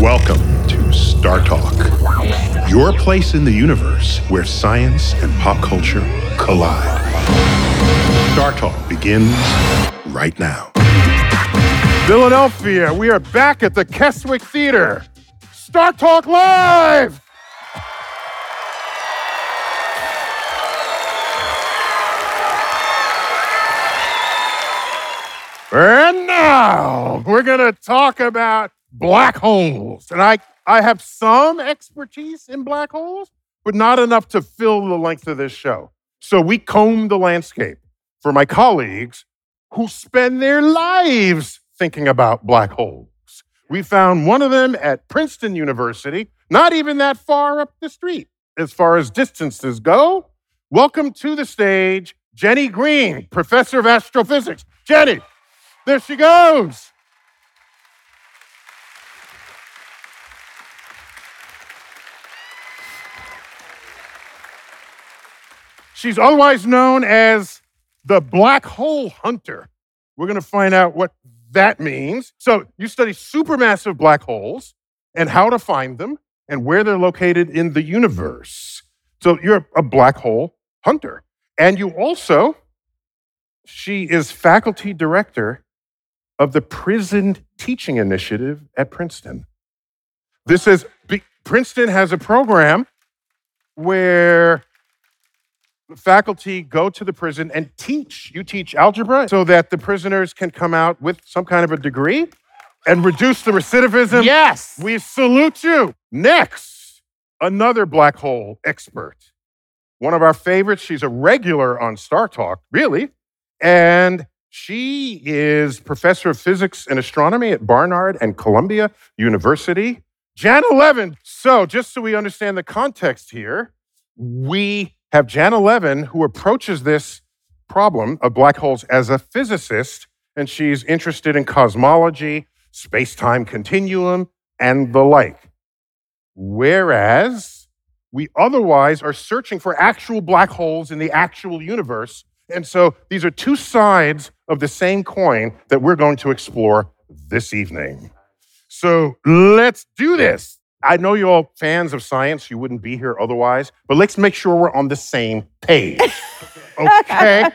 Welcome to StarTalk, your place in the universe where science and pop culture collide. StarTalk begins right now. Philadelphia, we are back at the Keswick Theater. StarTalk Live! And now we're going to talk about black holes. And I, I have some expertise in black holes, but not enough to fill the length of this show. So we combed the landscape for my colleagues who spend their lives thinking about black holes. We found one of them at Princeton University, not even that far up the street as far as distances go. Welcome to the stage, Jenny Greene, professor of astrophysics. Jenny, there she goes. She's otherwise known as the black hole hunter. We're going to find out what that means. So, you study supermassive black holes and how to find them and where they're located in the universe. So, you're a black hole hunter. And you also, she is faculty director of the Prison Teaching Initiative at Princeton. This is, Princeton has a program where faculty go to the prison and teach. You teach algebra so that the prisoners can come out with some kind of a degree and reduce the recidivism. Yes. We salute you. Next, another black hole expert. One of our favorites. She's a regular on StarTalk, really. And she is professor of physics and astronomy at Barnard and Columbia University. Janna Levin. So, just so we understand the context here, we have Janna Levin, who approaches this problem of black holes as a physicist, and she's interested in cosmology, space time continuum, and the like. Whereas we otherwise are searching for actual black holes in the actual universe. And so these are two sides of the same coin that we're going to explore this evening. So let's do this. I know you're all fans of science. You wouldn't be here otherwise, but let's make sure we're on the same page. okay?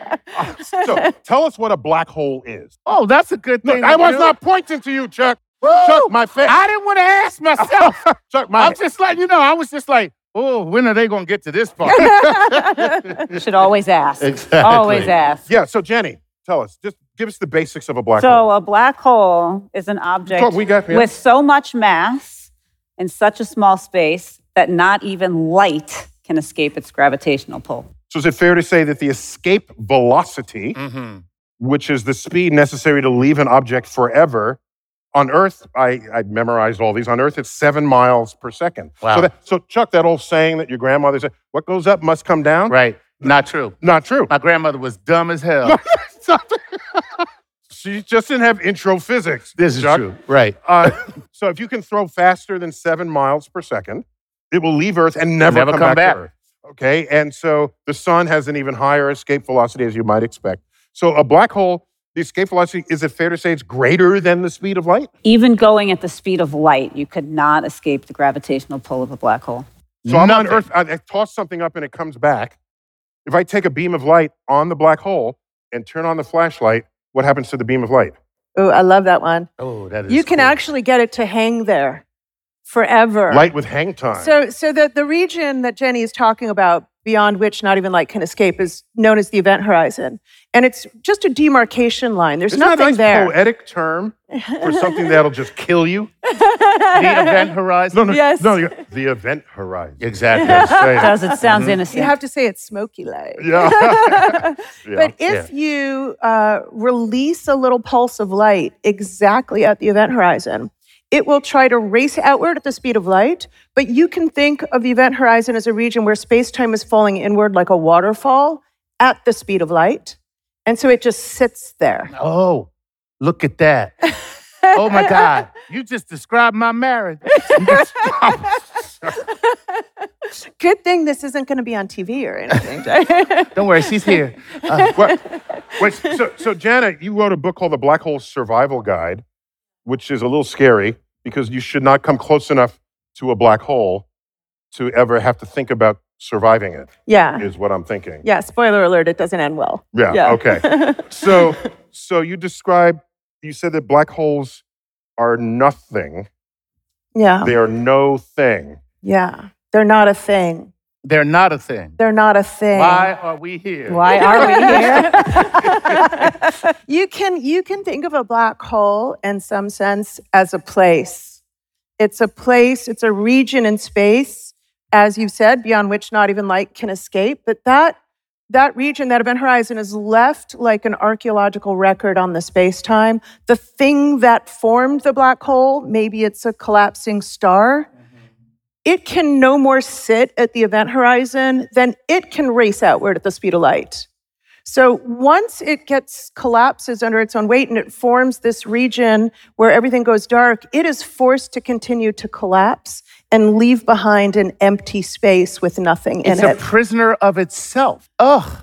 So tell us what a black hole is. Oh, that's a good thing. No, I was do. not pointing to you, Chuck. Woo! Chuck, my face. I didn't want to ask myself. Chuck, my I'm just letting you know. I was just like, oh, when are they going to get to this part? you should always ask. Exactly. Always ask. Yeah, so Jenny, tell us. Just give us the basics of a black so hole. So a black hole is an object we got, yeah. with so much mass in such a small space that not even light can escape its gravitational pull. So, is it fair to say that the escape velocity, mm-hmm. which is the speed necessary to leave an object forever, on Earth, I, I, memorized all these. On Earth, it's seven miles per second. Wow. So, that, so, Chuck, that old saying that your grandmother said, what goes up must come down? Right. Not true. Not true. My grandmother was dumb as hell. She just didn't have intro physics. This is true. Right. Uh, so if you can throw faster than seven miles per second, it will leave Earth and never, never come, come back, back, to Earth. Okay. And so the sun has an even higher escape velocity, as you might expect. So a black hole, the escape velocity, is it fair to say it's greater than the speed of light? Even going at the speed of light, you could not escape the gravitational pull of a black hole. So I'm on Earth, I, I toss something up and it comes back. If I take a beam of light on the black hole and turn on the flashlight, what happens to the beam of light? Oh, I love that one. Oh, that is. You can cool. actually get it to hang there forever. Light with hang time. So, so the, the region that Jenny is talking about beyond which not even light can escape is known as the event horizon. And it's just a demarcation line. There's Isn't nothing that a nice there. poetic term for something that'll just kill you? the event horizon? No, no, Yes. no, the event horizon. Exactly. Does it sounds Mhm. innocent? You have to say it's smoky light. Yeah. Yeah. But if you uh, release a little pulse of light exactly at the event horizon, it will try to race outward at the speed of light, but you can think of the event horizon as a region where space time is falling inward like a waterfall at the speed of light. And so it just sits there. Oh, look at that. oh my God. You just described my marriage. Good thing this isn't going to be on TV or anything. Don't worry, she's here. Uh, What- wait, so, so Janna, you wrote a book called The Black Hole Survival Guide, which is a little scary because you should not come close enough to a black hole to ever have to think about surviving it, Yeah. is what I'm thinking. Yeah. Spoiler alert, it doesn't end well. Yeah, okay. So, so you describe you said that black holes are nothing. yeah. They are no thing. Yeah. They're not a thing. They're not a thing. They're not a thing. Why are we here? Why are we here? you can you can think of a black hole in some sense as a place. It's a place, it's a region in space, as you've said, beyond which not even light can escape. But that that region, that event horizon, is left like an archaeological record on the space time. The thing that formed the black hole, maybe it's a collapsing star, it can no more sit at the event horizon than it can race outward at the speed of light. So once it gets collapses under its own weight and it forms this region where everything goes dark, it is forced to continue to collapse and leave behind an empty space with nothing in it. It's a prisoner of itself. Ugh.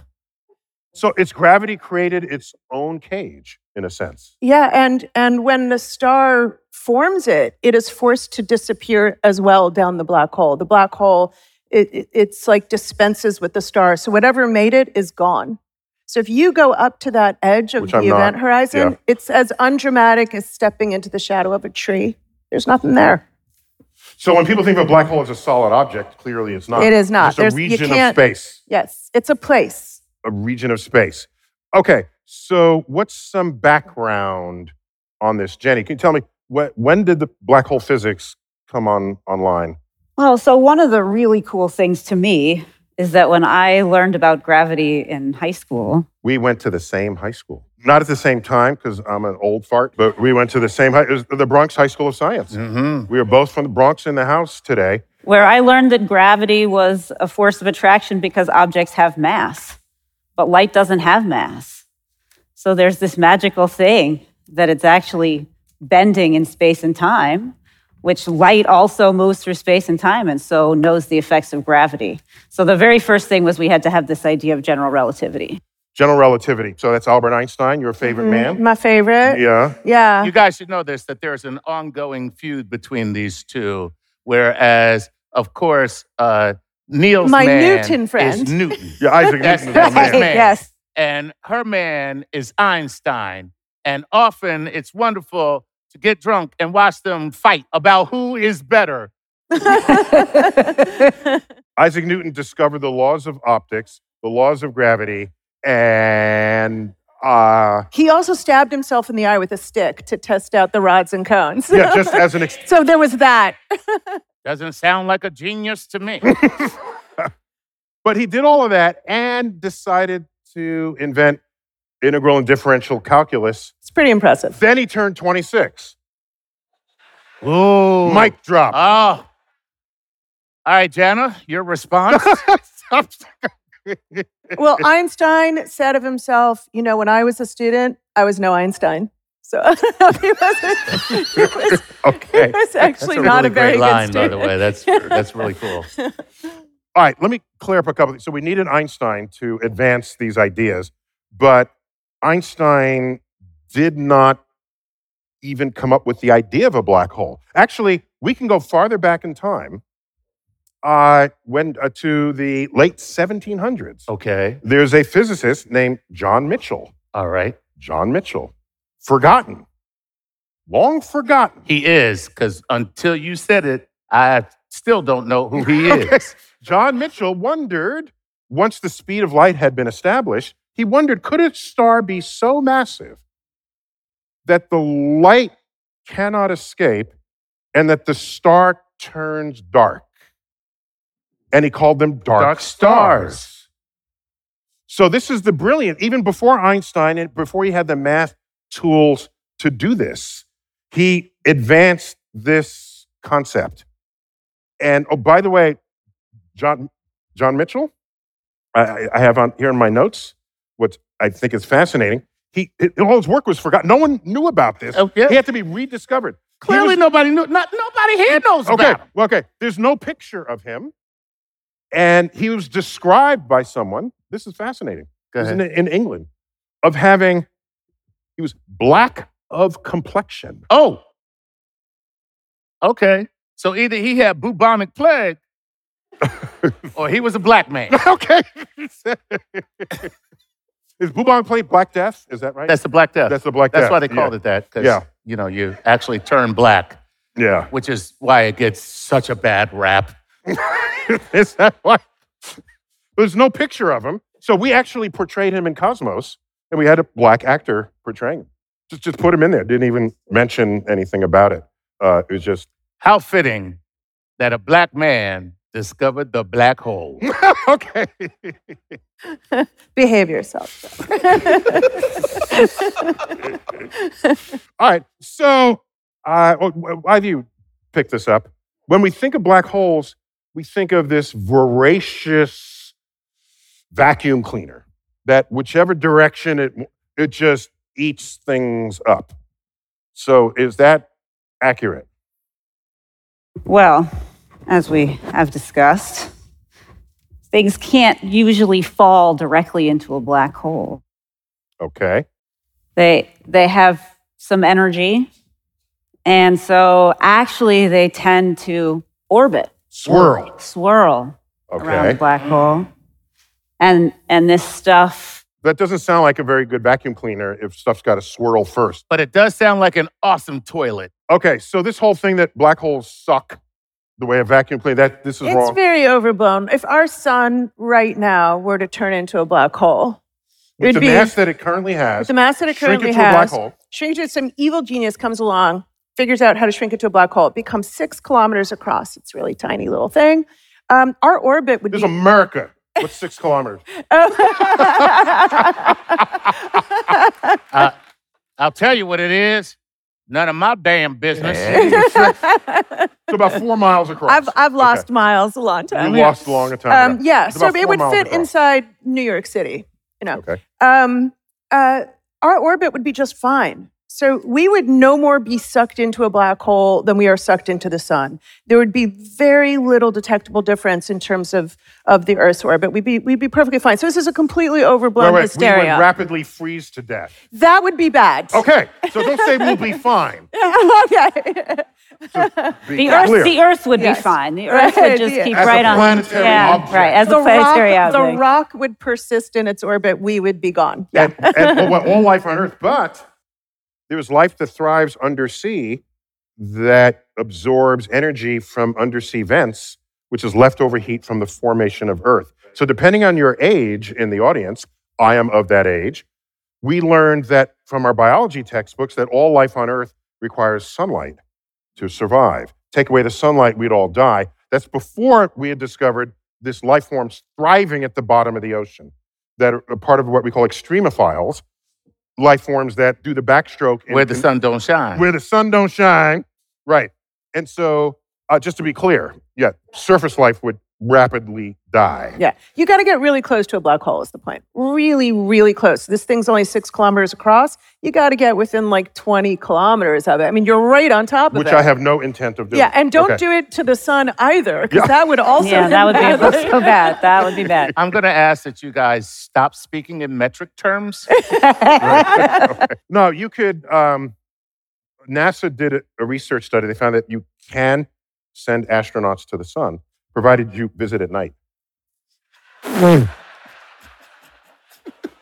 So its gravity created its own cage, in a sense. Yeah, and and when the star forms it, it is forced to disappear as well down the black hole. The black hole, it, it- it's like dispenses with the star. So whatever made it is gone. So if you go up to that edge of Which the I'm not, event horizon, yeah. it's as undramatic as stepping into the shadow of a tree. There's nothing there. So when people think of a black hole as a solid object, clearly it's not. It is not. It's a region of can't- space. Yes, it's a place. A region of space. Okay, so what's some background on this, Jenny? Can you tell me wh- when did the black hole physics come on online? Well, so one of the really cool things to me is that when I learned about gravity in high school, We went to the same high school. Not at the same time because I'm an old fart, but we went to the same high, it was the Bronx High School of Science. Mm-hmm. We are both from the Bronx in the house today. where I learned that gravity was a force of attraction because objects have mass, but light doesn't have mass. So there's this magical thing that it's actually bending in space and time, which light also moves through space and time and so knows the effects of gravity. So the very first thing was we had to have this idea of general relativity. General relativity. So that's Albert Einstein, your favorite man. My favorite. Yeah. Yeah. You guys should know this that there's an ongoing feud between these two. Whereas, of course, uh, Neil's My man Newton friend. is Newton, Yeah, Isaac That's- Newton is my that's man. man. yes. And her man is Einstein. And often it's wonderful to get drunk and watch them fight about who is better. Isaac Newton discovered the laws of optics, the laws of gravity, and uh, He also stabbed himself in the eye with a stick to test out the rods and cones. yeah, just as an ex- so there was that. Doesn't sound like a genius to me. but he did all of that and decided to invent integral and differential calculus. It's pretty impressive. Then he turned 26. Ooh. Mic drop. Oh. All right, Janna, your response? Well, Einstein said of himself, you know, when I was a student, I was no Einstein. So he, wasn't, he, was, he okay. was actually That's a not really a very great line, good by the way. That's that's really cool. All right, let me clear up a couple. Things. So we needed Einstein to advance these ideas, but Einstein did not even come up with the idea of a black hole. Actually, we can go farther back in time, uh, when uh, to the late 1700s. Okay. There's a physicist named John Michell. All right. John Michell, forgotten, long forgotten. He is, because until you said it, I still don't know who he Okay. is. John Michell wondered, once the speed of light had been established, he wondered could a star be so massive that the light cannot escape and that the star turns dark? And he called them dark, Dark stars. stars. So this is the brilliant, even before Einstein and before he had the math tools to do this, he advanced this concept. And oh, by the way, John, John Michell, I- I, have on here in my notes what I think is fascinating. He, it- all his work was forgotten. No one knew about this. Oh, yeah. He had to be rediscovered. Clearly, was- nobody knew. Not, nobody here knows okay, about him. well, okay. There's no picture of him, and he was described by someone. This is fascinating. In, in England of having. He was black of complexion. Oh, Okay. So either he had bubonic plague or he was a black man. okay. Is bubonic plague Black Death? Is that right? That's the Black Death. That's the Black death. That's Death. why they called it that. Because, Yeah. you know, you actually turn black, Yeah. which is why it gets such a bad rap. Is that why? There's no picture of him. So we actually portrayed him in Cosmos, and we had a black actor portraying him. Just, just put him in there. Didn't even mention anything about it. Uh, it was just, How fitting that a black man discovered the black hole. okay. Behave yourself. All right. So, uh, why do you pick this up? When we think of black holes, we think of this voracious vacuum cleaner that whichever direction it it just eats things up. So, is that accurate? Well, as we have discussed, things can't usually fall directly into a black hole. Okay. They they have some energy, and so actually they tend to orbit, Swirl. swirl around the Okay. black hole, and and this stuff. That doesn't sound like a very good vacuum cleaner if stuff's got to swirl first. But it does sound like an awesome toilet. Okay, so this whole thing that black holes suck the way a vacuum cleaner, that this is It's wrong. very overblown. If our sun right now were to turn into a black hole, With it'd the be mass that it currently has, with the mass that it currently shrink currently it to a black has, hole. shrink it. to Some evil genius comes along, figures out how to shrink it to a black hole. It becomes six kilometers across. It's a really tiny little thing. Um, our orbit would This be. is America. What's six kilometers? Uh, I'll tell you what it is. None of my damn business. It's about four miles across. I've I've Okay. lost miles a long time. You lost a long time. Um, ago. yeah, so it would fit across. inside New York City. You know, Okay. um, uh, our orbit would be just fine. So we would no more be sucked into a black hole than we are sucked into the sun. There would be very little detectable difference in terms of, of the Earth's orbit. We'd be, we'd be perfectly fine. So this is a completely overblown Wait, wait, we would rapidly freeze to death. that would be bad. Okay, so don't say we'll be fine. okay. Be The Earth, clear. the Earth would Yes. be fine. The Earth Right, would just yeah. keep As a right on. planetary yeah, object. right. As the, a planetary rock, the object. rock would persist in its orbit. We would be gone. Yeah. and, and all life on Earth, but there's life that thrives undersea that absorbs energy from undersea vents, which is leftover heat from the formation of Earth. So, depending on your age in the audience, I am of that age. We learned that from our biology textbooks that all life on Earth requires sunlight to survive. Take away the sunlight, we'd all die. That's before we had discovered this life forms thriving at the bottom of the ocean that are part of what we call extremophiles, life forms that do the backstroke Where the sun don't shine. where the sun don't shine. Right. And so, uh, just to be clear, yeah, surface life would rapidly die. Yeah, you got to get really close to a black hole. Is the point? Really, really close. This thing's only six kilometers across. You got to get within like twenty kilometers of it. I mean, you're right on top of Which it. Which I have no intent of doing. Yeah, and don't Okay. do it to the sun either, because Yeah. that would also. yeah, that would be so bad. That would be bad. I'm going to ask that you guys stop speaking in metric terms. No, you could. Um, NASA did a, a research study. They found that you can send astronauts to the sun, provided you visit at night.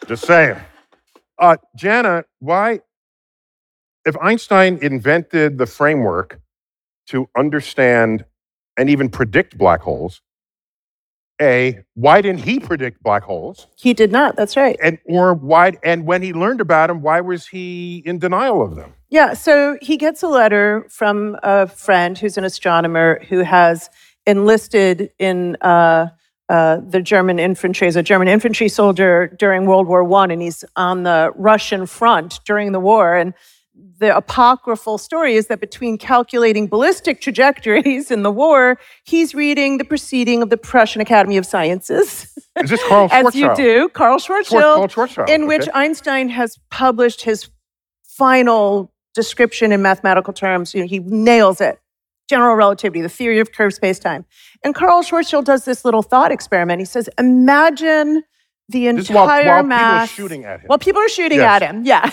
Just saying. Uh, Janna, why, if Einstein invented the framework to understand and even predict black holes, A, why didn't he predict black holes? he did not. That's right. And or why and when he learned about them, why was he in denial of them? Yeah, so he gets a letter from a friend who's an astronomer who has enlisted in uh, uh, the German infantry as a German infantry soldier during World War One, and he's on the Russian front during the war. And the apocryphal story is that between calculating ballistic trajectories in the war, he's reading the proceeding of the Prussian Academy of Sciences, Is this Carl Schwarzschild? as you do, Carl Schwarz- Schwarzschild, Carl Schwarzschild, in which. Einstein has published his final description in mathematical terms. You know, he nails it. General relativity, the theory of curved spacetime. And Carl Schwarzschild does this little thought experiment. He says, imagine the is while, entire while people are mass. shooting at him. Well, people are shooting Yes. at him. Yeah.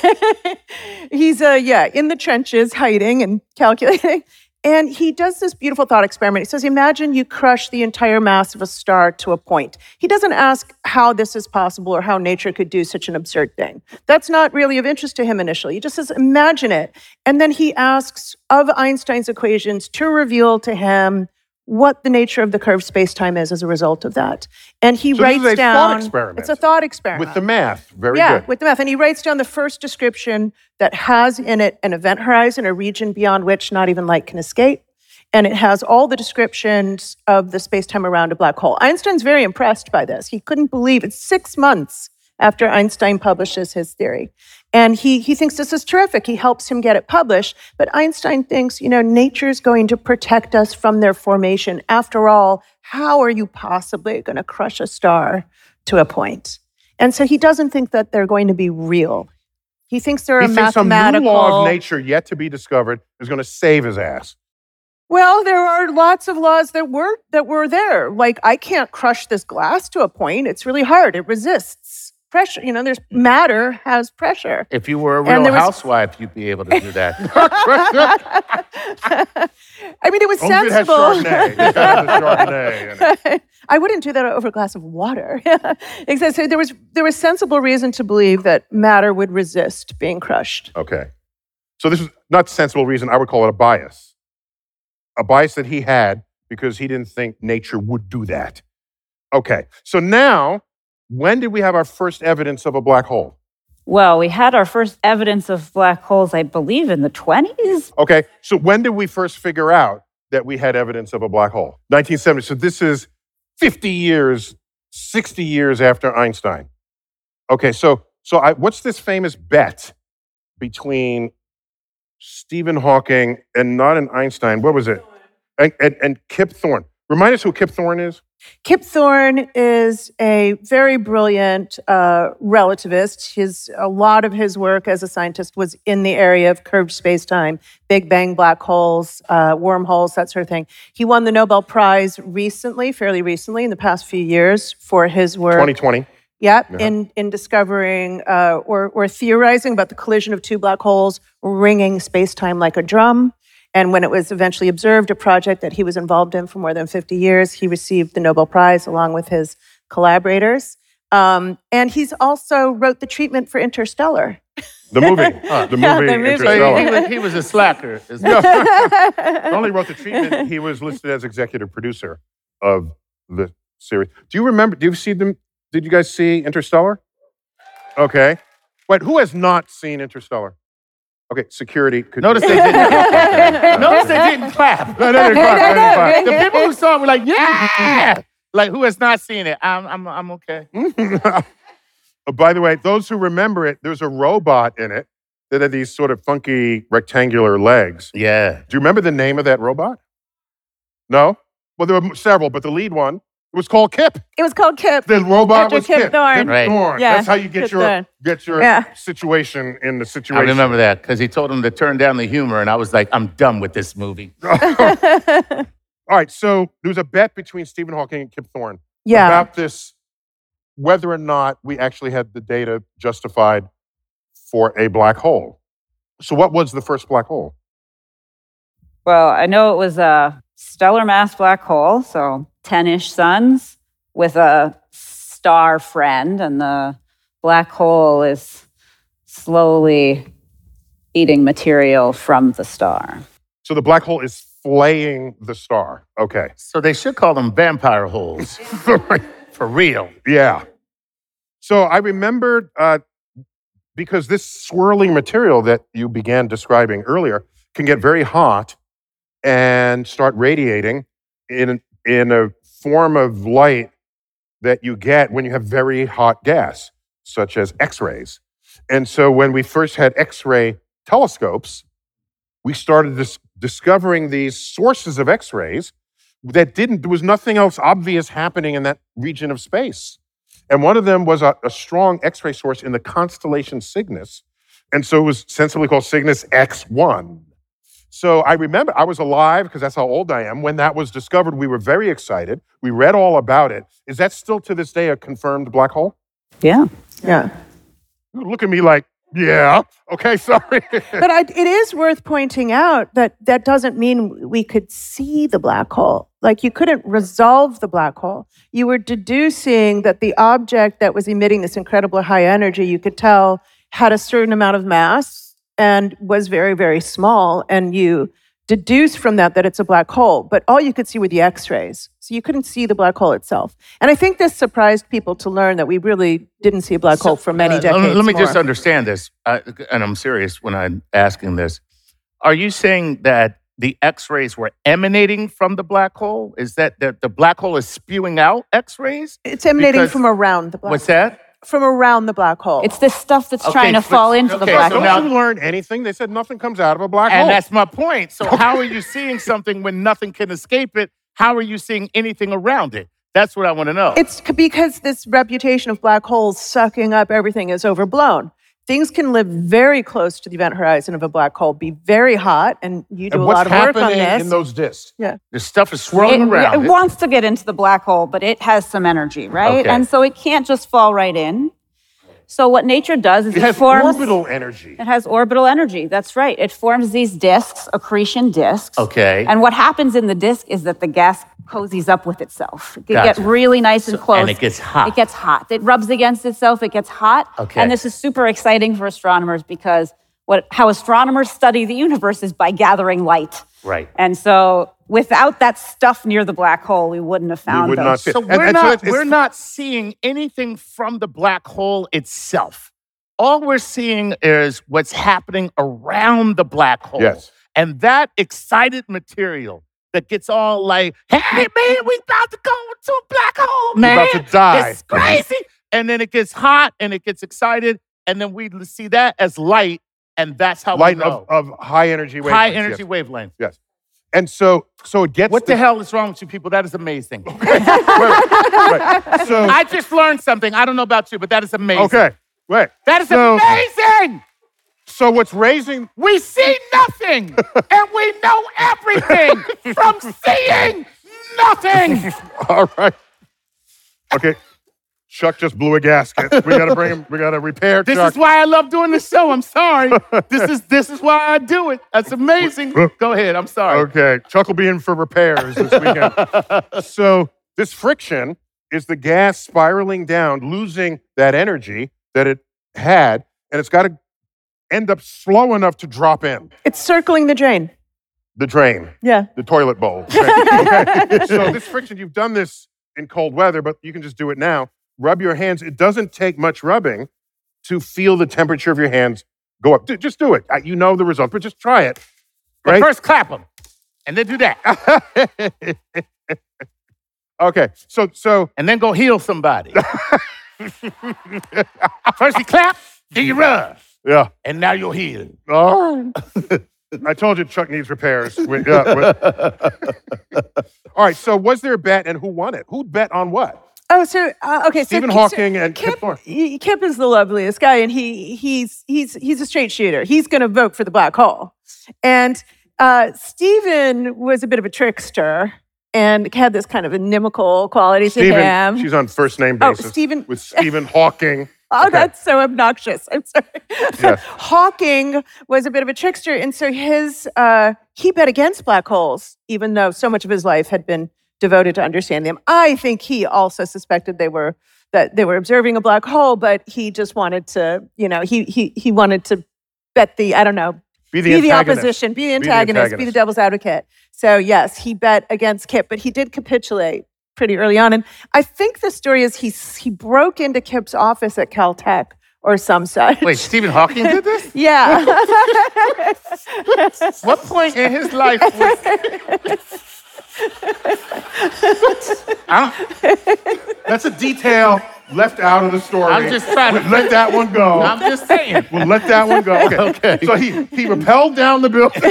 He's uh yeah, in the trenches hiding and calculating. And he does this beautiful thought experiment. He says, Imagine you crush the entire mass of a star to a point. He doesn't ask how this is possible or how nature could do such an absurd thing. That's not really of interest to him initially. He just says, Imagine it. And then he asks of Einstein's equations to reveal to him what the nature of the curved space-time is as a result of that. And he So this writes is a thought experiment. It's a thought experiment. With the math. Very yeah, good. with the math. And he writes down the first description that has in it an event horizon, a region beyond which not even light can escape. And it has all the descriptions of the space-time around a black hole. Einstein's very impressed by this. He couldn't believe it. Six months after Einstein publishes his theory. And he, he thinks this is terrific. He helps him get it published. But Einstein thinks, you know, nature's going to protect us from their formation. After all, how are you possibly going to crush a star to a point? And so he doesn't think that they're going to be real. He thinks they're He a thinks some new mathematical. law of nature yet to be discovered is going to save his ass. Well, there are lots of laws that were that were there. Like I can't crush this glass to a point. It's really hard. It resists pressure. You know, there's matter has pressure. If you were a real was- housewife, you'd be able to do that. I mean, it was sensible. Chardonnay. It's gotta have the Chardonnay in it. I wouldn't do that over a glass of water. Except so there was there was sensible reason to believe that matter would resist being crushed. Okay. So this is not sensible reason. I would call it a bias. A bias that he had because he didn't think nature would do that. Okay. So now, when did we have our first evidence of a black hole? Well, we had our first evidence of black holes, I believe, in the 20s. Okay. So when did we first figure out that we had evidence of a black hole? 1970. So this is 50 years, 60 years after Einstein. Okay. So so I, what's this famous bet between Stephen Hawking and not an Einstein? What was it? And, and, and Kip Thorne. Remind us who Kip Thorne is. Kip Thorne is a very brilliant uh, relativist. His a lot of his work as a scientist was in the area of curved spacetime, Big Bang black holes, uh, wormholes, that sort of thing. He won the Nobel Prize recently, fairly recently, in the past few years, for his work. 2020. Yep, in in discovering uh, or or theorizing about the collision of two black holes, ringing space-time like a drum. And when it was eventually observed, a project that he was involved in for more than 50 years, he received the Nobel Prize along with his collaborators. Um, and he's also wrote the treatment for Interstellar. The movie. the movie Yeah, the movie. So he, was, he was a slacker. is- Not only wrote the treatment, he was listed as executive producer of the series. Do you remember? Do you see them? Did you guys see Interstellar? Okay. Wait, who has not seen Interstellar? Okay, security. Could Notice they didn't. Notice they didn't clap. No, no, they didn't clap, they didn't clap. The people who saw it were like, yeah. Like, who has not seen it? I'm, I'm, I'm okay. By the way, those who remember it, there's a robot in it that had these sort of funky rectangular legs. Yeah. Do you remember the name of that robot? No? Well, there were several, but the lead one it was called Kip. It was called Kip. The robot After was Kip Kip. Thorne. Kip Right. Thorne. Yeah, That's how you get Kip your Thorne. get your Yeah. situation in the situation. I remember that because he told him to turn down the humor, and I was like, I'm done with this movie. All right, so there was a bet between Stephen Hawking and Kip Thorne yeah. about this, whether or not we actually had the data justified for a black hole. So, what was the first black hole? Well, I know it was a stellar mass black hole, so 10 ish suns with a star friend, and the black hole is slowly eating material from the star. So, the black hole is flaying the star. Okay. So they should call them vampire holes. For real. Yeah. So I remembered uh, because this swirling material that you began describing earlier can get very hot and start radiating in, in a form of light that you get when you have very hot gas, such as X rays. And so when we first had X ray telescopes, we started dis- discovering these sources of X rays that didn't, there was nothing else obvious happening in that region of space. And one of them was a, a strong X ray source in the constellation Cygnus. And so it was sensibly called Cygnus X1. So I remember I was alive because that's how old I am. When that was discovered, we were very excited. We read all about it. Is that still to this day a confirmed black hole? Yeah. Yeah. You look at me like, Yeah. Okay, sorry. But I, it is worth pointing out that that doesn't mean we could see the black hole. Like you couldn't resolve the black hole. You were deducing that the object that was emitting this incredible high energy, you could tell, had a certain amount of mass and was very, very small. And you deduce from that that it's a black hole. But all you could see were the X rays. So you couldn't see the black hole itself. And I think this surprised people to learn that we really didn't see a black hole for many Uh, decades. Let, let me more. just understand this, uh, and I'm serious when I'm asking this. Are you saying that the X-rays were emanating from the black hole? Is that the, the black hole is spewing out X-rays? It's emanating from around the black hole. What's that? From around the black hole. It's this stuff that's Okay, trying to but- fall into the okay, black so hole. now- Don't you learn anything? They said nothing comes out of a black hole. And that's my point. So how are you seeing something when nothing can escape it? How are you seeing anything around it? That's what I want to know. It's c- because this reputation of black holes sucking up everything is overblown. Things can live very close to the event horizon of a black hole, be very hot, and you do and a lot of work on happening this. in those disks? Yeah. The stuff is swirling it, around. it it. wants to get into the black hole, but it has some energy, right? Okay. And so it can't just fall right in. So what nature does is It it, has forms. orbital energy. It has orbital energy. That's right. It forms these disks, accretion disks. Okay. And what happens in the disk is that the gas cozies up with itself. It can Gotcha. get really nice and So- close. and it gets hot. It gets hot. It rubs against itself. It gets hot. Okay. And this is super exciting for astronomers because what how astronomers study the universe is by gathering light. Right. And so without that stuff near the black hole, we wouldn't have found would those. not So we're and so not it's- we're not seeing anything from the black hole itself. All we're seeing is what's happening around the black hole. Yes. And that excited material that gets all like, hey man, we about to go to a black hole, We're man. about to die. It's crazy. And then it gets hot and it gets excited. And then we see that as light. And that's how Light we know. of, of high energy wavelengths. High yes. energy wavelength. Yes, and so, so it gets. What the hell is wrong with you people? That is amazing. Right. So, I just learned something. I don't know about you, but that is amazing. okay. Wait. That is So- amazing. So what's raising? We see nothing and we know everything from seeing nothing. All right. Okay. Chuck just blew a gasket. We got to bring him. We got to repair This Chuck. is why I love doing the show. I'm sorry. This is this is why I do it. That's amazing. Go ahead. I'm sorry. Okay. Chuck will be in for repairs this weekend. so this friction is the gas spiraling down, losing that energy that it had, and it's got to end up slow enough to drop in it's circling the drain. the drain, Yeah. the toilet bowl. Okay. so this friction, you've done this in cold weather, but you can just do it now. Rub your hands. It doesn't take much rubbing to feel the temperature of your hands go up. Du- Just do it. You know the result, but just try it. But Right? first clap them. And then do that. okay. So so And then go heal somebody. first you clap, then you rub. Yeah. And now you're heal. All right. I told you Chuck needs repairs. We- yeah, we- All right. So was there a bet and who won it? Who bet on what? Oh, so uh, okay. Stephen so, Hawking and Kip Kip, Thorne. Kip is the loveliest guy, and he he's he's he's a straight shooter. He's going to vote for the black hole, and uh, Stephen was a bit of a trickster and had this kind of inimical quality to Stephen. him. She's on first name Oh, basis. Stephen- with Stephen Hawking. Oh, Okay. that's so obnoxious. I'm sorry. Yeah. Hawking was a bit of a trickster. And so his, uh, he bet against black holes, even though so much of his life had been devoted to understanding them. I think he also suspected they were, that they were observing a black hole, but he just wanted to, you know, he, he, he wanted to bet the, I don't know, Be the be the opposition, be the the antagonist, be the devil's advocate. So yes, he bet against Kip, but he did capitulate pretty early on. And I think the story is he he broke into Kip's office at Caltech or some such. Wait, Stephen Hawking did this? Yeah. What point in his life was I That's a detail left out of the story. I'm just trying to- We'll let that one go. I'm just saying. We'll let that one go. Okay. Okay. So he he rappelled down the building.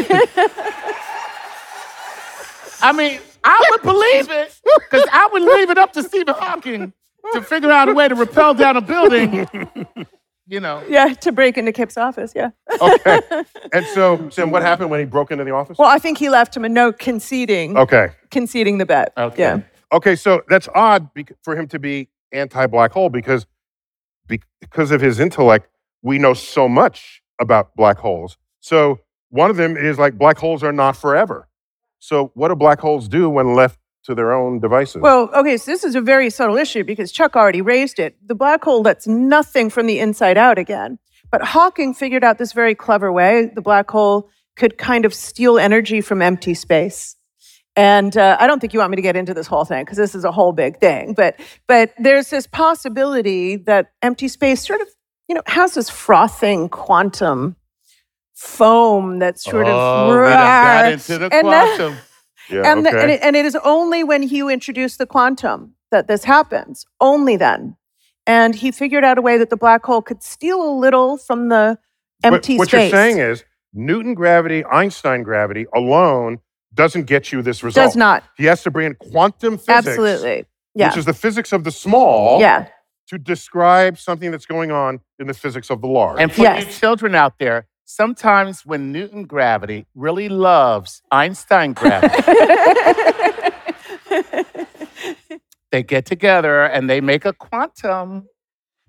I mean, I would believe it because I would leave it up to Stephen Hawking to figure out a way to rappel down a building. You know, yeah, to break into Kip's office. Yeah. Okay. And so, Sam, what happened when he broke into the office? Well, I think he left him a note conceding Okay. conceding the bet. Okay. Yeah. Okay, so that's odd for him to be anti-black hole because because of his intellect. we know so much about black holes. So one of them is like black holes are not forever. So what do black holes do when left to their own devices? Well, okay, so this is a very subtle issue because Chuck already raised it. The black hole lets nothing from the inside out again. But Hawking figured out this very clever way. The black hole could kind of steal energy from empty space. And uh, I don't think you want me to get into this whole thing because this is a whole big thing. But but there's this possibility that empty space sort of you know has this frothing quantum foam that sort oh, of we done got into the and that- quantum. yeah, and, the- and, it, and it is only when you introduce the quantum that this happens. Only then. And he figured out a way that the black hole could steal a little from the But empty what space. you're saying is Newton gravity, Einstein gravity alone doesn't get you this result. does not. He has to bring in quantum physics, Absolutely. Yeah. which is the physics of the small, yeah. to describe something that's going on in the physics of the large. And for Yes. you children out there, sometimes when Newton gravity really loves Einstein gravity, they get together and they make a quantum.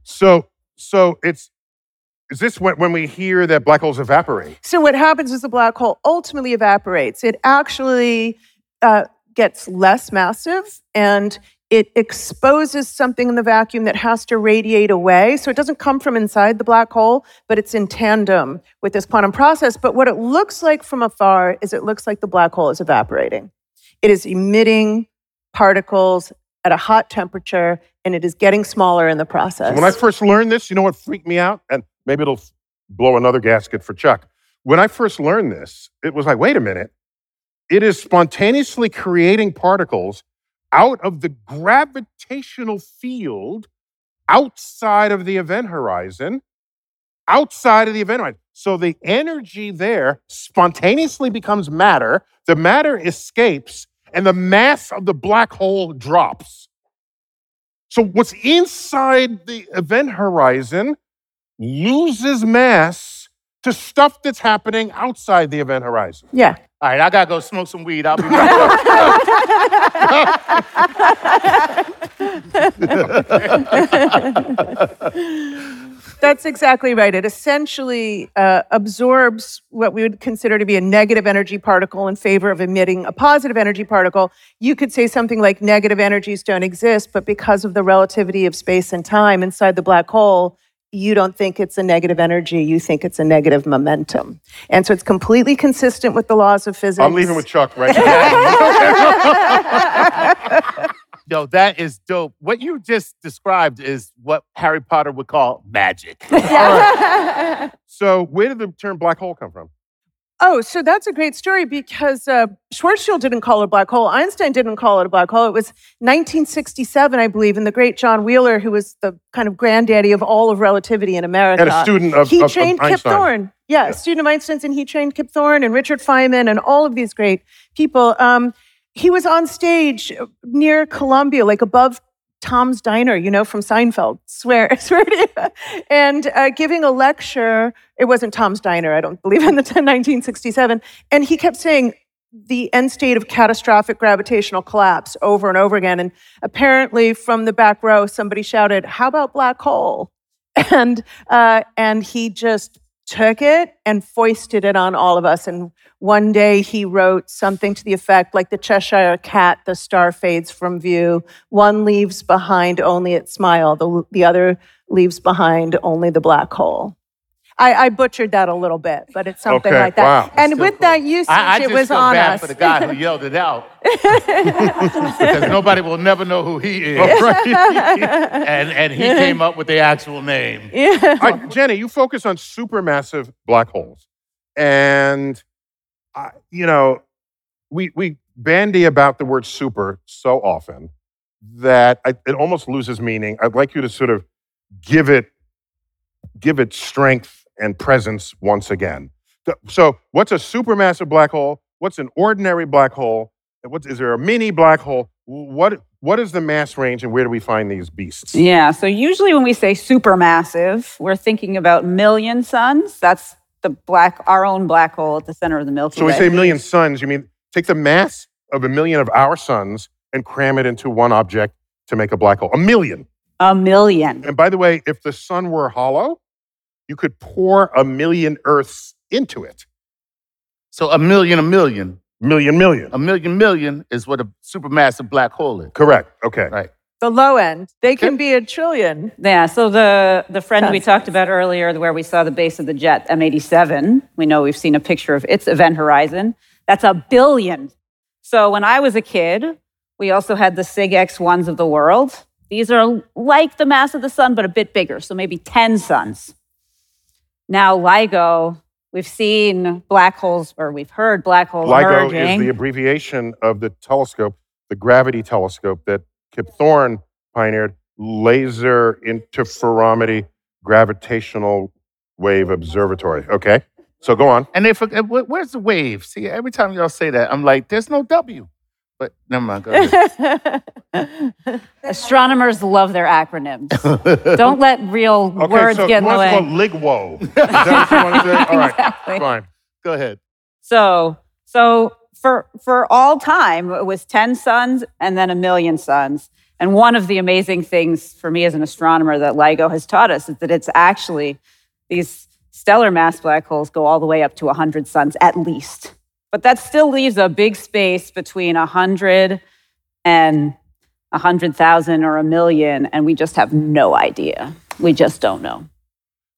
so, so it's is this when, when we hear that black holes evaporate? So what happens is the black hole ultimately evaporates. It actually uh, gets less massive and it exposes something in the vacuum that has to radiate away. So it doesn't come from inside the black hole, but it's in tandem with this quantum process. But what it looks like from afar is it looks like the black hole is evaporating. It is emitting particles at a hot temperature and it is getting smaller in the process. When I first learned this, you know what freaked me out? And maybe it'll blow another gasket for Chuck. When I first learned this, it was like, wait a minute. It is spontaneously creating particles out of the gravitational field outside of the event horizon, outside of the event horizon. So the energy there spontaneously becomes matter. The matter escapes, and the mass of the black hole drops. So what's inside the event horizon loses mass to stuff that's happening outside the event horizon. yeah. All right, I gotta go smoke some weed. I'll be right back. That's exactly right. It essentially uh, absorbs what we would consider to be a negative energy particle in favor of emitting a positive energy particle. You could say something like negative energies don't exist, but because of the relativity of space and time inside the black hole, you don't think it's a negative energy, you think it's a negative momentum. And so it's completely consistent with the laws of physics. I'm leaving with Chuck right now. Yo, that is dope. What you just described is what Harry Potter would call magic. so where did the term black hole come from? Oh, so that's a great story because uh, Schwarzschild didn't call it a black hole. Einstein didn't call it a black hole. It was 1967, I believe, and the great John Wheeler, who was the kind of granddaddy of all of relativity in America. And a student of, he of- of trained Kip Einstein. Thorne. Yeah, a student of Einstein's, and he trained Kip Thorne and Richard Feynman and all of these great people. Um, he was on stage near Columbia, like above Tom's Diner, you know, from Seinfeld. Swear, swear to you. And uh, giving a lecture. It wasn't Tom's Diner, I don't believe, in the 1967. And he kept saying the end state of catastrophic gravitational collapse over and over again. And apparently, from the back row, somebody shouted, "How about black hole?" And uh, and he just took it and foisted it on all of us. And one day he wrote something to the effect like the Cheshire cat, the star fades from view. One leaves behind only its smile, the, the other leaves behind only the black hole. I, I butchered that a little bit, but it's something Okay, like that. wow. And Still with cool. that usage, I, I it just was feel on bad us. for the guy who yelled it out because nobody will never know who he is. and and he came up with the actual name. yeah. All right, Jenny, you focus on supermassive black holes, and I, you know, we we bandy about the word super so often that I, it almost loses meaning. I'd like you to sort of give it give it strength and presence once again. So, what's a supermassive black hole? What's an ordinary black hole? What is there a mini black hole? What what is the mass range, and where do we find these beasts? Yeah, so usually when we say supermassive, we're thinking about million suns. That's the black, our own black hole at the center of the Milky Way. So we say million suns, you mean take the mass of a million of our suns and cram it into one object to make a black hole. A million. a million. And by the way, if the sun were hollow, you could pour a million Earths into it. So a million, a million, Million, million. a million, million is what a supermassive black hole is. Correct. Okay. Right. The low end. They can be a trillion. Yeah, so the, the friend we Sounds talked about earlier, where we saw the base of the jet, M87, we know we've seen a picture of its event horizon. That's a billion. So when I was a kid, we also had the Cyg X1s of the world. These are like the mass of the sun, but a bit bigger, so maybe 10 suns. Now, LIGO, we've seen black holes, or we've heard black holes LIGO emerging. is the abbreviation of the telescope, the gravity telescope that Kip Thorne pioneered, laser interferometry gravitational wave observatory. Okay. So go on. And they uh, forget, where's the wave? See, every time y'all say that, I'm like, there's no W. But never mind. Go ahead. Astronomers love their acronyms. Don't let real Okay, words so get in the way. to call LIGWO. Is that what you want to say? All right, Exactly. fine. Go ahead. So, so for for all time, it was ten suns and then a million suns. And one of the amazing things for me as an astronomer that LIGO has taught us is that it's actually these stellar mass black holes go all the way up to 100 suns at least. But that still leaves a big space between 100 and 100,000 or a million, and we just have no idea. We just don't know.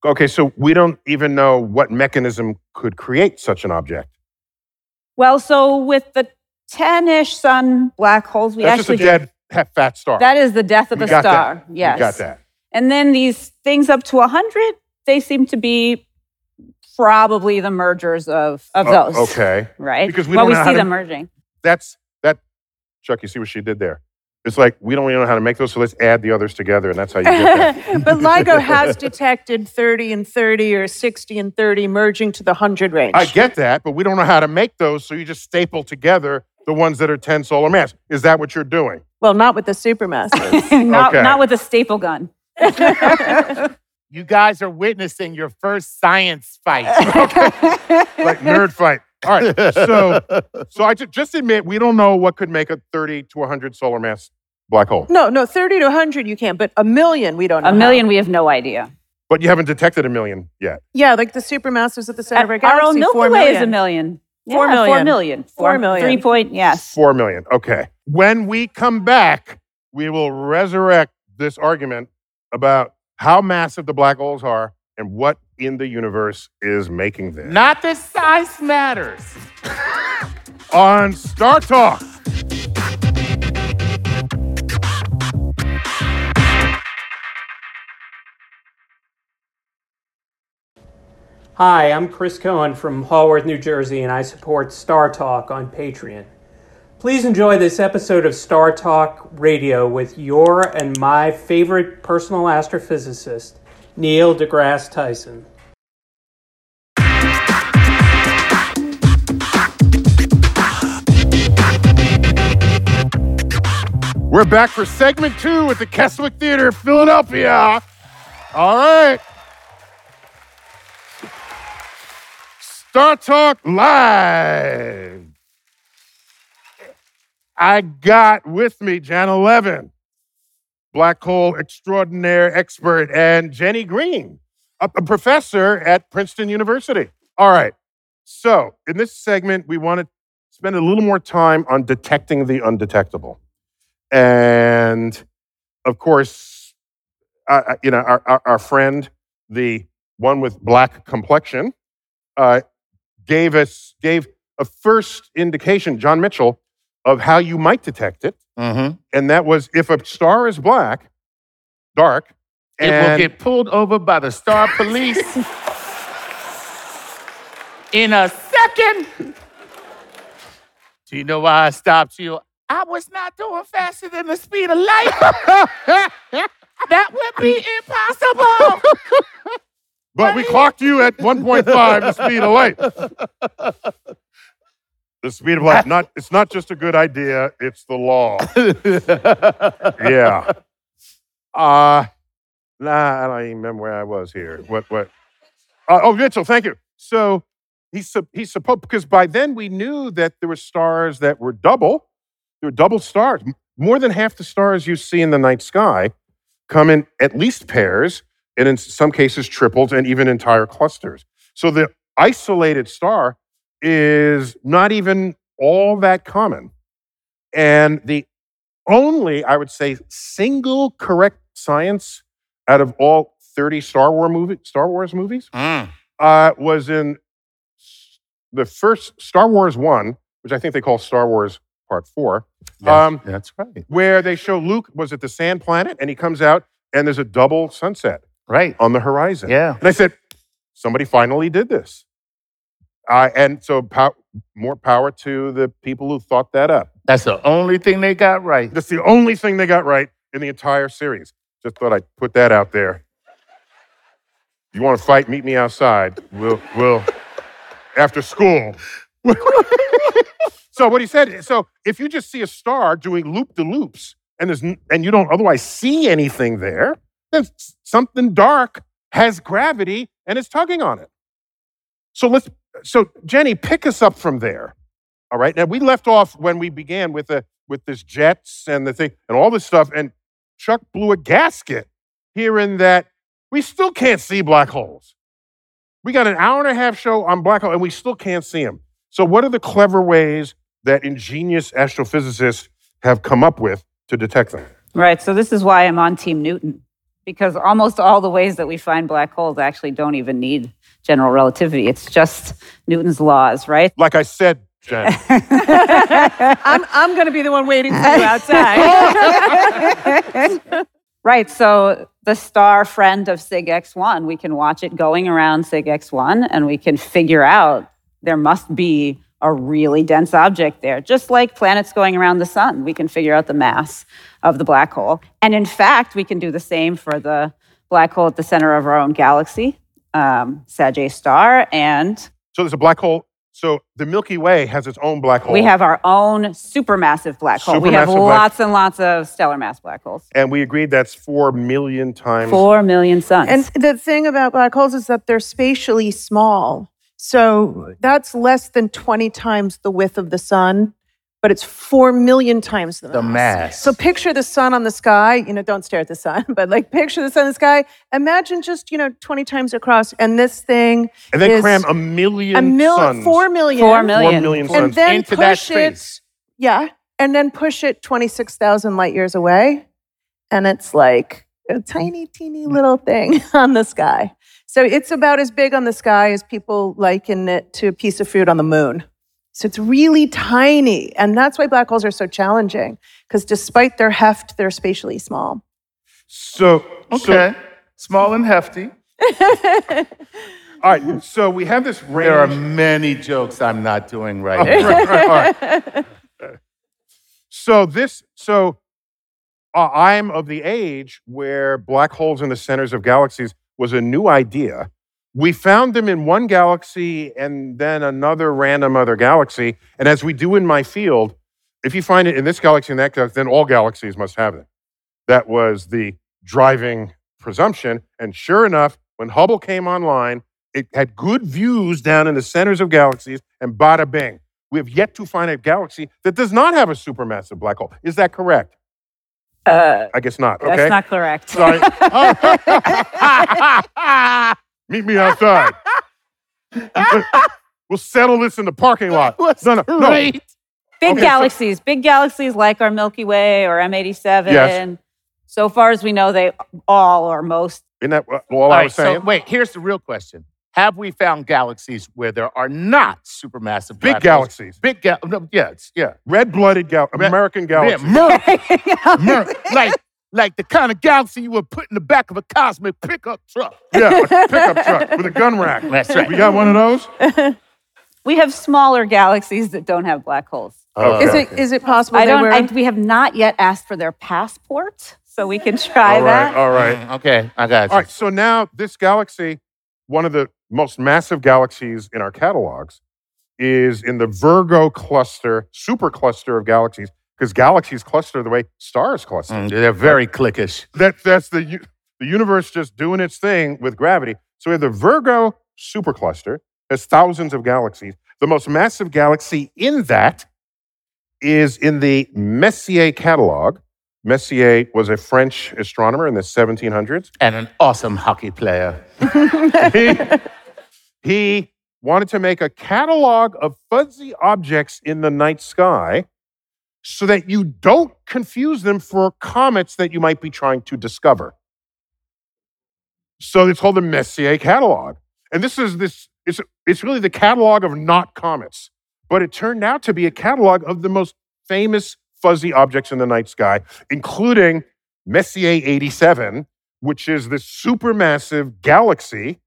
Okay, so we don't even know what mechanism could create such an object. Well, so with the 10 ish sun black holes, we That's just a actually dead, fat star. That is the death of We a got star. that. Yes. We got that. And then these things up to 100, they seem to be probably the mergers of, of Oh, those. okay. Right? Because we well, don't we know see how to- them merging. That's that. Chuck, you see what she did there? It's like we don't even know how to make those, so let's add the others together, and that's how you get that. but LIGO has detected 30 and 30 or 60 and 30 merging to the 100 range. I get that, but we don't know how to make those, so you just staple together the ones that are 10 solar mass. Is that what you're doing? well, not with the supermasses. not, Okay. not with a staple gun. You guys are witnessing your first science fight. Okay. like nerd fight. All right. So, so I ju- just admit we don't know what could make a 30 to 100 solar mass black hole, no, no, 30 to 100 you can, but a million we don't know. A how. million, we have no idea. but you haven't detected a million yet. Yeah, like the supermasses at the center of our Our own Milky four Way is a million. million. Four Yeah, Four million. million. Four million. Three point, yes. Four million. Okay. When we come back, we will resurrect this argument about how massive the black holes are and what in the universe is making them. Not that size matters. On Star Talk. Hi, I'm Chris Cohen from Haworth, New Jersey, and I support StarTalk on Patreon. Please enjoy this episode of StarTalk Radio with your and my favorite personal astrophysicist, Neil deGrasse Tyson. We're back for segment two at the Keswick Theater, Philadelphia. All right. StarTalk Live. I got with me Janna Levin, black hole extraordinaire expert, and Jenny Greene, a, a professor at Princeton University. All right. So, in this segment, we want to spend a little more time on detecting the undetectable. And of course, you know, our, our, our friend, the one with black complexion, uh, gave us gave a first indication, John Michell, of how you might detect it, Mm-hmm. and that was if a star is black, dark, It will get pulled over by the Star Police in a second. Do you know why I stopped you? I was not doing faster than the speed of light. that would be impossible. but we clocked you at 1.5 the speed of light. The speed of light. Not it's not just a good idea, it's the law. yeah. Uh nah, I don't even remember where I was here. What what uh, oh Michell, thank you. So he's sup- he's supposed because by then we knew that there were stars that were double. There were double stars. More than half the stars you see in the night sky come in at least pairs, and in some cases tripled, and even entire clusters. So the isolated star is not even all that common. And the only, I would say, single correct science out of all 30 Star Wars movie, Star Wars movies Mm. uh, was in the first Star Wars one, which I think they call Star Wars Part Four, Yes, Um, that's right. where they show Luke was at the Sand Planet, and he comes out, and there's a double sunset Right. on the horizon. Yeah. And I said, somebody finally did this. Uh, and so, pow- more power to the people who thought that up. That's the only thing they got right. That's the only thing they got right in the entire series. Just thought I'd put that out there. You want to fight? Meet me outside. We'll, we'll after school. so what he said. So if you just see a star doing loop de loops and there's and you don't otherwise see anything there, then something dark has gravity and is tugging on it. So let's. So Jenny, pick us up from there. All right. Now we left off when we began with the with this jets and the thing and all this stuff, and Chuck blew a gasket here in that we still can't see black holes. We got an hour and a half show on black hole, and we still can't see them. So, what are the clever ways that ingenious astrophysicists have come up with to detect them? Right. So this is why I'm on Team Newton, because almost all the ways that we find black holes actually don't even need general relativity. It's just Newton's laws, right? Like I said, Jen, I'm, I'm going to be the one waiting for you outside. Right. So the star friend of Cyg X1, we can watch it going around Cyg X1 and we can figure out there must be a really dense object there. Just like planets going around the sun, we can figure out the mass of the black hole. And in fact, we can do the same for the black hole at the center of our own galaxy, um, Sagittarius star. And so there's a black hole. So the Milky Way has its own black hole. we have our own supermassive black hole. we have Supermassive black- lots and lots of stellar mass black holes. and we agreed that's four million times. Four million suns. and the thing about black holes is that they're spatially small. So that's less than 20 times the width of the sun, but it's 4 million times the mass. The mass. So picture the sun on the sky. You know, don't stare at the sun, but like picture the sun in the sky. Imagine just, you know, 20 times across. And this thing and then is cram a million a mil- suns. 4 million. Four Four million. million And then into that push it. Yeah. And then push it 26,000 light years away. And it's like a tiny, teeny little thing on the sky. So it's about as big on the sky as people liken it to a piece of fruit on the moon. So it's really tiny. And that's why black holes are so challenging, because despite their heft, they're spatially small. So, so Okay. Small and hefty. all right. So we have this range. There are many jokes I'm not doing right. Right, right, all right. So this, so uh, I'm of the age where black holes in the centers of galaxies was a new idea. We found them in one galaxy and then another random other galaxy. And as we do in my field, if you find it in this galaxy and that galaxy, then all galaxies must have it. That was the driving presumption. And sure enough, when Hubble came online, it had good views down in the centers of galaxies, and bada bing. We have yet to find a galaxy that does not have a supermassive black hole. Is that correct? Uh, I guess not. Okay. That's not correct. Sorry. Meet me outside. we'll settle this in the parking lot. What's no, no, no. great? Big Okay, so- galaxies, big galaxies like our Milky Way or M87. Yes. So far as we know, they all or most. Isn't that what- all All I was saying? so wait, here's the real question. Have we found galaxies where there are not supermassive Big black holes? galaxies. Big gal no, yes, yeah. Red-blooded gal- Red- American Yeah, galaxies. Merc, Merc, like like the kind of galaxy you would put in the back of a cosmic pickup truck. Yeah, a pickup truck with a gun rack. That's right. We got one of those? We have smaller galaxies that don't have black holes. Okay. Is it is it possible I they don't. were? I, we have not yet asked for their passport, so we can try All right, that. all right. Mm, Okay, I got you. All right, so now this galaxy, one of the most massive galaxies in our catalogs, is in the Virgo cluster, supercluster of galaxies, because galaxies cluster the way stars cluster. Mm, they're very cliquish. That, that's the, the universe just doing its thing with gravity. So we have the Virgo supercluster, has thousands of galaxies. The most massive galaxy in that is in the Messier catalog. Messier was a French astronomer in the 1700s. And an awesome hockey player. he, he wanted to make a catalog of fuzzy objects in the night sky so that you don't confuse them for comets that you might be trying to discover. So it's called the Messier catalog. And this is this, it's, it's really the catalog of not comets. But it turned out to be a catalog of the most famous fuzzy objects in the night sky, including Messier 87, which is this supermassive galaxy.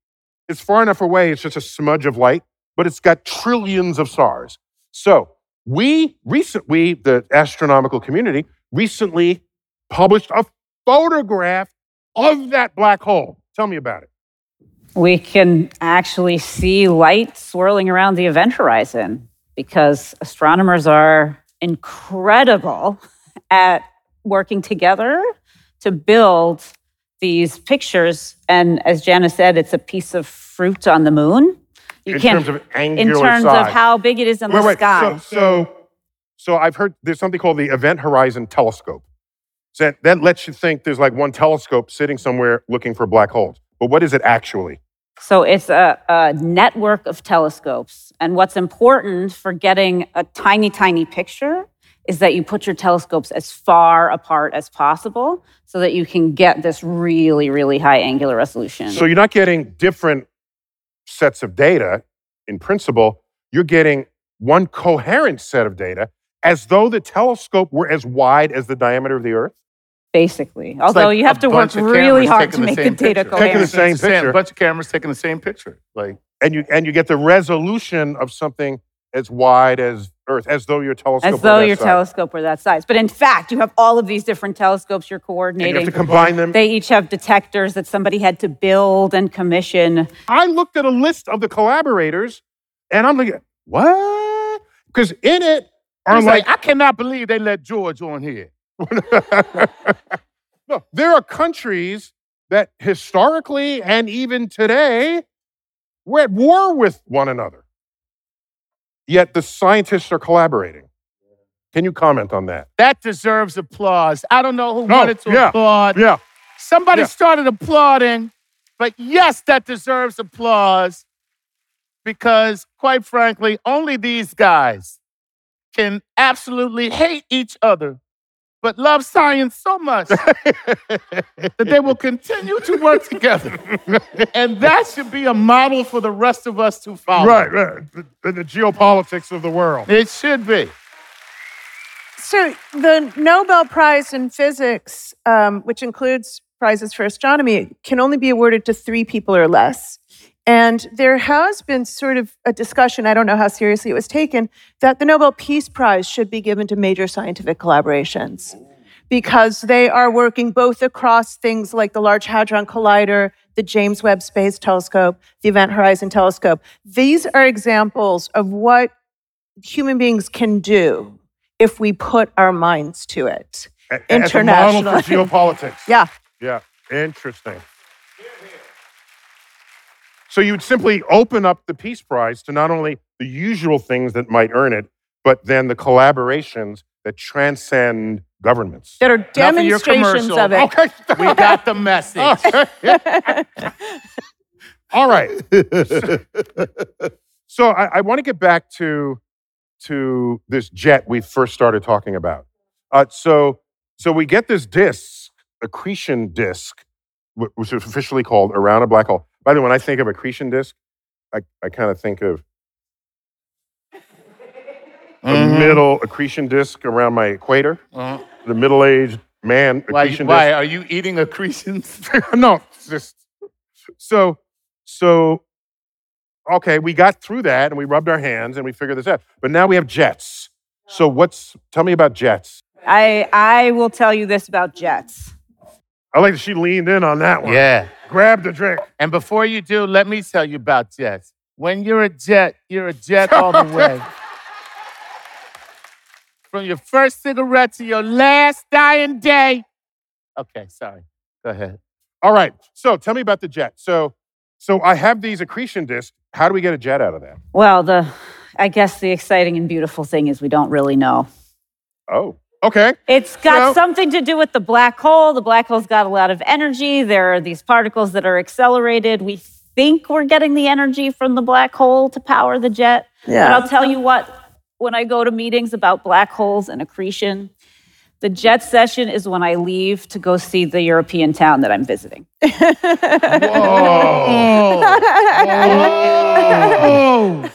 It's far enough away, it's just a smudge of light, but it's got trillions of stars. So we recent we, the astronomical community, recently published a photograph of that black hole. Tell me about it. We can actually see light swirling around the event horizon because astronomers are incredible at working together to build these pictures. And as Janna said, it's a piece of fruit on the moon. You in terms of angular in terms size. of how big it is in wait, the wait. sky. So, so, so I've heard there's something called the Event Horizon Telescope. So that, that lets you think there's like one telescope sitting somewhere looking for black holes. But what is it actually? So it's a, a, network of telescopes. And what's important for getting a tiny, tiny picture is that you put your telescopes as far apart as possible so that you can get this really, really high angular resolution. So you're not getting different sets of data in principle, you're getting one coherent set of data as though the telescope were as wide as the diameter of the Earth? Basically. Although like you have to work really hard to taking the make the data picture. Taking the coherent. same Same- picture. A bunch of cameras taking the same picture. Like, And you and you get the resolution of something as wide as Earth, as though your telescope As were though that your size. telescope were that size. But in fact, you have all of these different telescopes you're And you have to combine them. They each have detectors that somebody had to build and commission. I looked at a list of the collaborators and I'm like, what? Because in it are I'm like, like, I cannot believe they let George on here. no, there are countries that historically and even today were at war with one another. Yet the scientists are collaborating. Can you comment on that? That deserves applause. I don't know who No, wanted to yeah, applaud. Yeah. Somebody yeah. started applauding, but yes, that deserves applause because, quite frankly, only these guys can absolutely hate each other, but love science so much that they will continue to work together. And that should be a model for the rest of us to follow. right, right. The, the geopolitics of the world. It should be. So the Nobel Prize in Physics, um, which includes prizes for astronomy, can only be awarded to three people or less. And there has been sort of a discussion, I don't know how seriously it was taken, that the Nobel Peace Prize should be given to major scientific collaborations because they are working both across things like the Large Hadron Collider, the James Webb Space Telescope, the Event Horizon Telescope. These are examples of what human beings can do if we put our minds to it. A- As a model for geopolitics. Yeah. Yeah, interesting. So you would simply open up the Peace Prize to not only the usual things that might earn it, but then the collaborations that transcend governments. That are Enough of demonstrations of it. Okay. We got the message. All right. So I, I want to get back to to this jet we first started talking about. Uh, so so we get this disk, accretion disk, which is officially called around a black hole. By the way, when I think of accretion disk, I, I kind of think of the Mhm. middle accretion disk around my equator, Uh, the middle-aged man why, accretion why disk. Why? Are you eating accretions? no, it's just so so. Okay, we got through that and we rubbed our hands and we figured this out. But now we have jets. So what's? Tell me about jets. I, I will tell you this about jets. I like that she leaned in on that one. yeah. Grabbed the drink. And before you do, let me tell you about jets. When you're a jet, you're a jet all the way. From your first cigarette to your last dying day. Okay, sorry. Go ahead. All right. So tell me about the jet. So so I have these accretion disks. How do we get a jet out of that? Well, the I guess the exciting and beautiful thing is we don't really know. Oh, Okay. It's got Well- something to do with the black hole. The black hole's got a lot of energy. There are these particles that are accelerated. We think we're getting the energy from the black hole to power the jet. Yeah. But I'll tell you what, when I go to meetings about black holes and accretion, the jet session is when I leave to go see the European town that I'm visiting. Whoa. Whoa.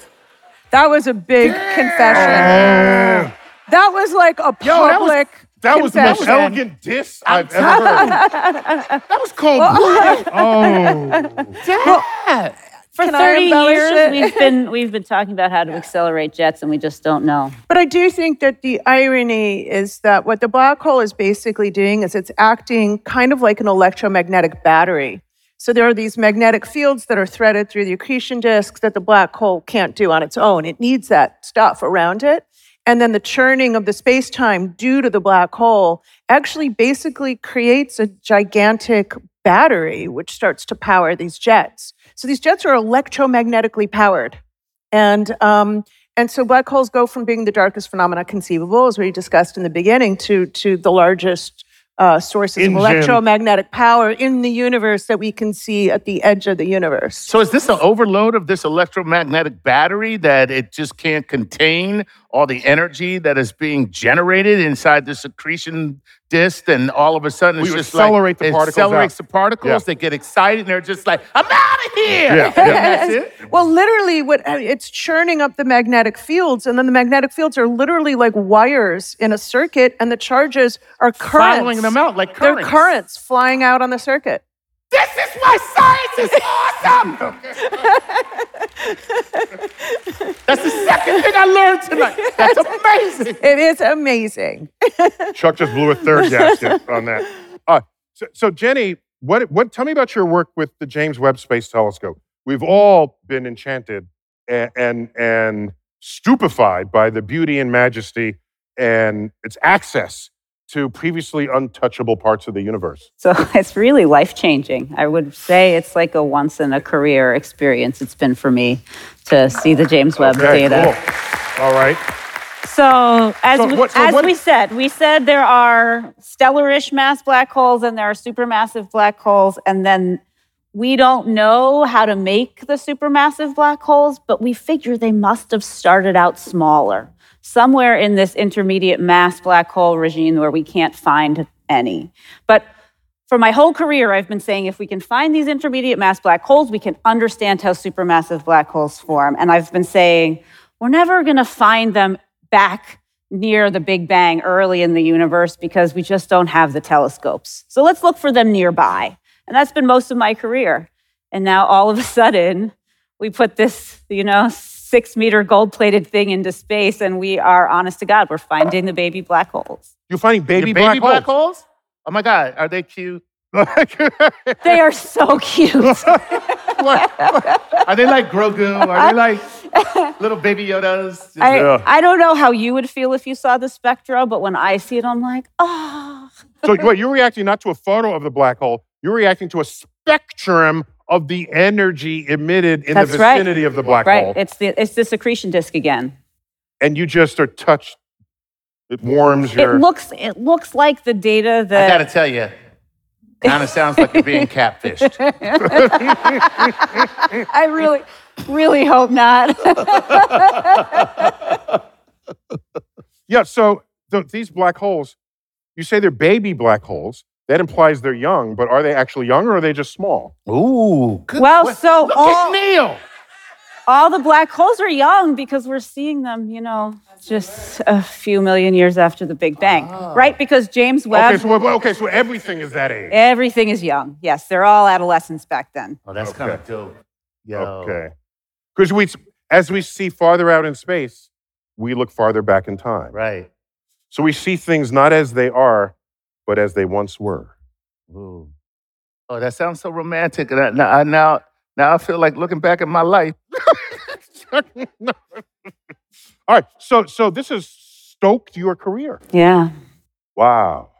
That was a big confession. That was like a Yo, that was- public. That was the most elegant diss I've ever heard. that was cold. oh. For Can I 30 embellish years, it? we've been we've been talking about how to accelerate jets, and we just don't know. But I do think that the irony is that what the black hole is basically doing is it's acting kind of like an electromagnetic battery. So there are these magnetic fields that are threaded through the accretion disks that the black hole can't do on its own. It needs that stuff around it. And then the churning of the space time due to the black hole actually basically creates a gigantic battery, which starts to power these jets. So these jets are electromagnetically powered. And um, and so black holes go from being the darkest phenomena conceivable, as we discussed in the beginning, to to the largest uh, sources Engine. of electromagnetic power in the universe that we can see at the edge of the universe. So is this an overload of this electromagnetic battery that it just can't contain all the energy that is being generated inside the accretion disk, and all of a sudden it's We just accelerate like, the it particles accelerates out. the particles. Yeah. They get excited and they're just like, "I'm out of here!" Yeah, yeah. that's it. Well, literally, what uh, it's churning up the magnetic fields, and then the magnetic fields are literally like wires in a circuit, and the charges are currents. Following them out like currents. They're currents. currents flying out on the circuit. This is why science is awesome. That's the second thing I learned tonight. That's amazing. It is amazing. Chuck just blew a third gasket on that. Uh, so, so, Jenny, what, what? Tell me about your work with the James Webb Space Telescope. We've all been enchanted and and, and stupefied by the beauty and majesty and its access to previously untouchable parts of the universe. So it's really life changing. I would say it's like a once in a career experience. It's been for me to see the James Webb Okay, data. cool. All right. So as So we, what- so as what- we said, we said there are stellarish mass black holes and there are supermassive black holes, and then we don't know how to make the supermassive black holes, but we figure they must have started out smaller, somewhere in this intermediate mass black hole regime where we can't find any. But for my whole career, I've been saying if we can find these intermediate mass black holes, we can understand how supermassive black holes form. And I've been saying we're never going to find them back near the Big Bang early in the universe because we just don't have the telescopes. So let's look for them nearby. And that's been most of my career. And now all of a sudden, we put this, you know, six meter gold plated thing into space, and we are, honest to God, we're finding the baby black holes. You're finding baby, Your baby black, black holes? Oh my God, are they cute? They are so cute. Are they like Grogu? Are they like little baby Yodas? I, Yeah. I don't know how you would feel if you saw the spectra, but when I see it, I'm like, oh. so what, you're reacting not to a photo of the black hole, you're reacting to a spectrum of the energy emitted in That's the right. vicinity of the black hole. Right. It's the it's the accretion disk again. and you just are touched. It warms your. It looks it looks like the data that. I gotta tell you, kind of sounds like you're being catfished. I really, really hope not. yeah. So th- these black holes, you say they're baby black holes. That implies they're young, but are they actually young or are they just small? Ooh. Good Well, que- so look all- at Neil. All the black holes are young because we're seeing them, you know, just a few million years after the Big Bang, ah. right? Because James Webb, Okay, so okay, so everything is that age. everything is young. Yes, they're all adolescents back then. Oh, that's Okay. kind of dope. Yo. Okay, because we, as we see farther out in space, we look farther back in time. Right. So we see things not as they are, but as they once were. Ooh. Oh, that sounds so romantic. And I, now, I- now, now I feel like looking back at my life. All right, so so this has stoked your career. Yeah. Wow.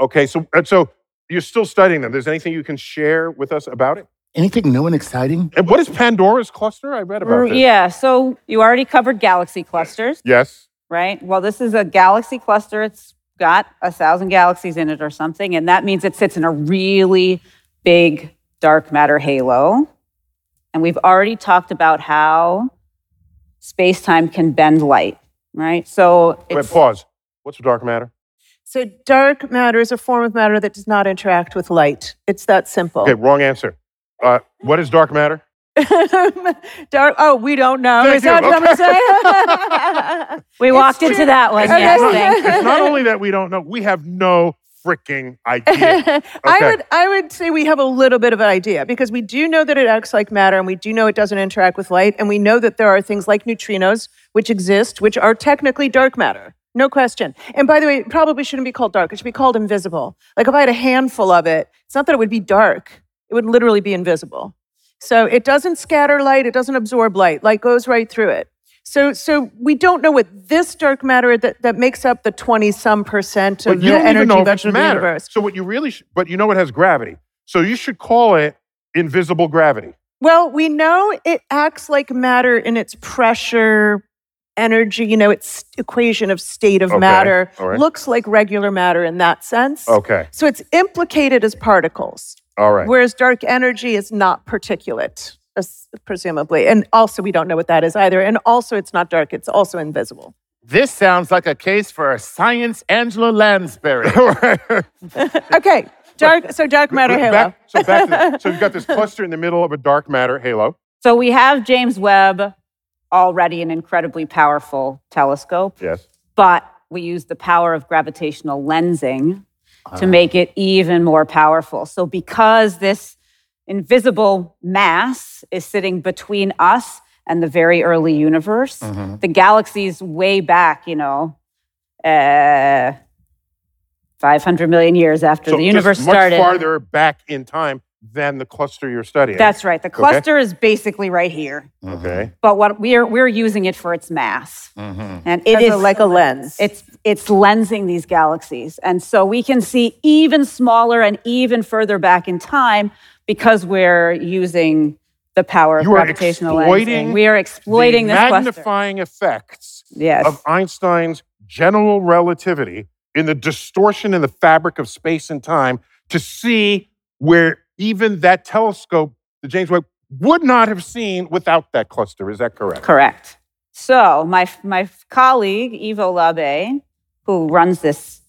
Okay, so uh, so you're still studying them. There's anything you can share with us about it? Anything new and exciting? And what is Pandora's cluster? I read about this. Yeah. So you already covered galaxy clusters, Yes. right? Well, this is a galaxy cluster. It's got a thousand galaxies in it or something, and that means it sits in a really big dark matter halo. And we've already talked about how space time can bend light, right? So Wait, pause. What's dark matter? So dark matter is a form of matter that does not interact with light. It's that simple. Okay, wrong answer. Uh, what is dark matter? Dark. Oh, we don't know. Thank is that you. what I'm saying? we walked into that one. Okay. Yes, It's. It's not only that we don't know, we have no freaking idea. I would I would say we have a little bit of an idea because we do know that it acts like matter and we do know it doesn't interact with light and we know that there are things like neutrinos which exist which are technically dark matter. No question. And by the way, it probably shouldn't be called dark. It should be called invisible. Like if I had a handful of it, it's not that it would be dark. It would literally be invisible. So it doesn't scatter light, it doesn't absorb light. Light goes right through it. So so we don't know what this dark matter that, that makes up the 20 some percent of But you the don't even energy know if it's of the matter. universe. So what you really, sh- but you know it has gravity. So you should call it invisible gravity. Well, we know it acts like matter in its pressure, energy, you know, its equation of state of Okay, matter all right. looks like regular matter in that sense. Okay, So it's implicated as particles, all right. whereas dark energy is not particulate, as- presumably. And also, we don't know what that is either. And also, it's not dark, it's also invisible. This sounds like a case for a science Angela Lansbury. Okay, dark, so dark matter halo. Back, so back to, so, you've got this cluster in the middle of a dark matter halo. So we have James Webb already an incredibly powerful telescope, Yes. but we use the power of gravitational lensing to make it even more powerful. So because this invisible mass is sitting between us and the very early universe, the galaxies way back, you know, uh, 500 million years after So the universe much started. farther back in time than the cluster you're studying. That's right. The cluster is basically right here. okay. Mm-hmm. but what we're we're using it for its mass, mm-hmm. and it As is a- like a lens. it's it's lensing these galaxies, and so we can see even smaller and even further back in time because we're using the power of You are gravitational exploiting lensing. We are exploiting the this cluster. magnifying effects Yes. of Einstein's general relativity in the distortion in the fabric of space and time to see where even that telescope, the James Webb, would not have seen without that cluster. Is that correct? Correct. So my my colleague Ivo Labbé, who runs this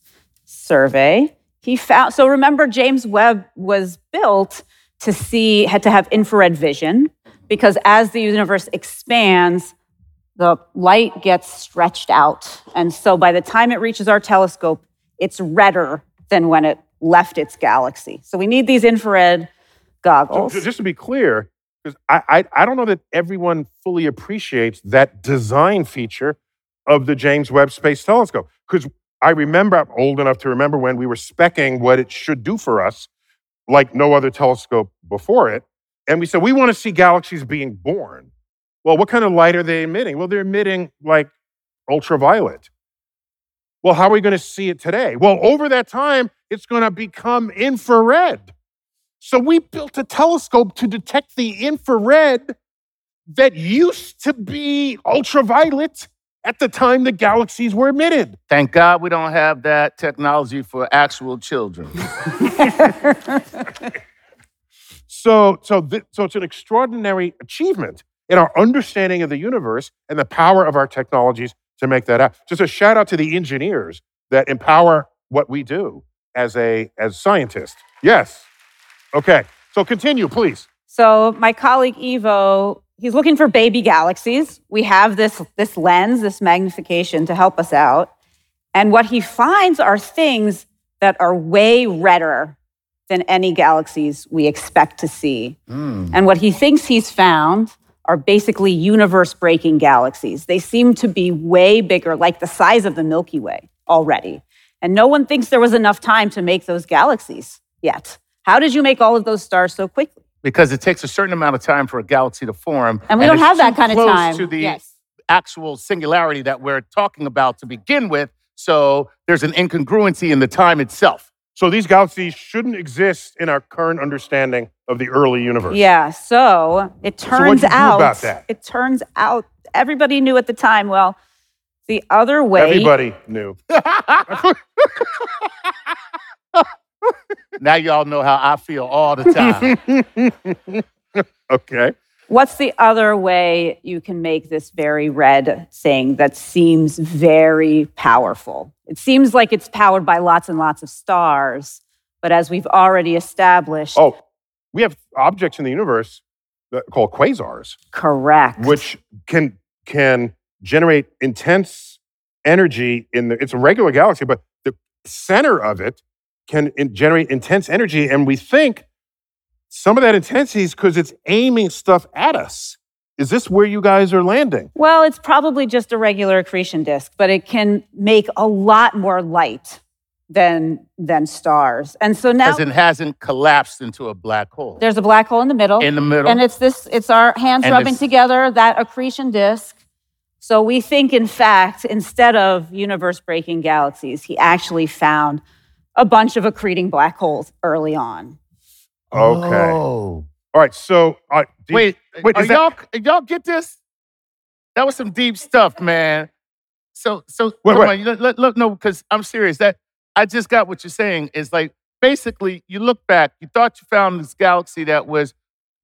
survey, he found. So remember, James Webb was built to see had to have infrared vision because as the universe expands, the light gets stretched out, and so by the time it reaches our telescope, it's redder than when it left its galaxy. So we need these infrared goggles. ju- just to be clear, because I, I, I don't know that everyone fully appreciates that design feature of the James Webb Space Telescope. Because I remember, I'm old enough to remember when we were specking what it should do for us, like no other telescope before it. And we said, we want to see galaxies being born. Well, what kind of light are they emitting? Well, they're emitting like ultraviolet. Well, how are we going to see it today? Well, over that time, it's going to become infrared. So we built a telescope to detect the infrared that used to be ultraviolet at the time the galaxies were emitted. Thank God we don't have that technology for actual children. So, so, th- so it's an extraordinary achievement in our understanding of the universe and the power of our technologies to make that happen. Just a shout out to the engineers that empower what we do as a as scientist. Yes. Okay. So continue, please. So my colleague Ivo, he's looking for baby galaxies. We have this, this lens, this magnification to help us out. And what he finds are things that are way redder than any galaxies we expect to see. Hmm. And what he thinks he's found are basically universe breaking galaxies. They seem to be way bigger, like the size of the Milky Way already. And no one thinks there was enough time to make those galaxies yet. How did you make all of those stars so quickly? because it takes a certain amount of time for a galaxy to form. And we don't have that kind of close time. to the Yes. actual singularity that we're talking about to begin with. So there's an incongruency in the time itself. So these galaxies shouldn't exist in our current understanding of the early universe. Yeah, so it what'd turns you do out about that? it turns out everybody knew at the time, well, the other way Everybody knew. now y'all know how I feel all the time. Okay. What's the other way you can make this very red thing that seems very powerful? It seems like it's powered by lots and lots of stars, but as we've already established, Oh, we have objects in the universe that, called quasars, correct. which can can generate intense energy in the. It's a regular galaxy, but the center of it can in- generate intense energy, and we think some of that intensity is because it's aiming stuff at us. Is this where you guys are landing? Well, it's probably just a regular accretion disk, but it can make a lot more light than than stars. And so now Because it hasn't collapsed into a black hole. there's a black hole in the middle. In the middle. And it's this it's our hands And rubbing together, that accretion disk. So we think in fact, instead of universe breaking galaxies, he actually found a bunch of accreting black holes early on. Okay. Oh. All right. So, uh, do Wait, wait, are that- y'all y'all get this? That was some deep stuff, man. So so Wait, come wait. on, you let, let- look, no, because I'm serious. That I just got what you're saying is like basically you look back, you thought you found this galaxy that was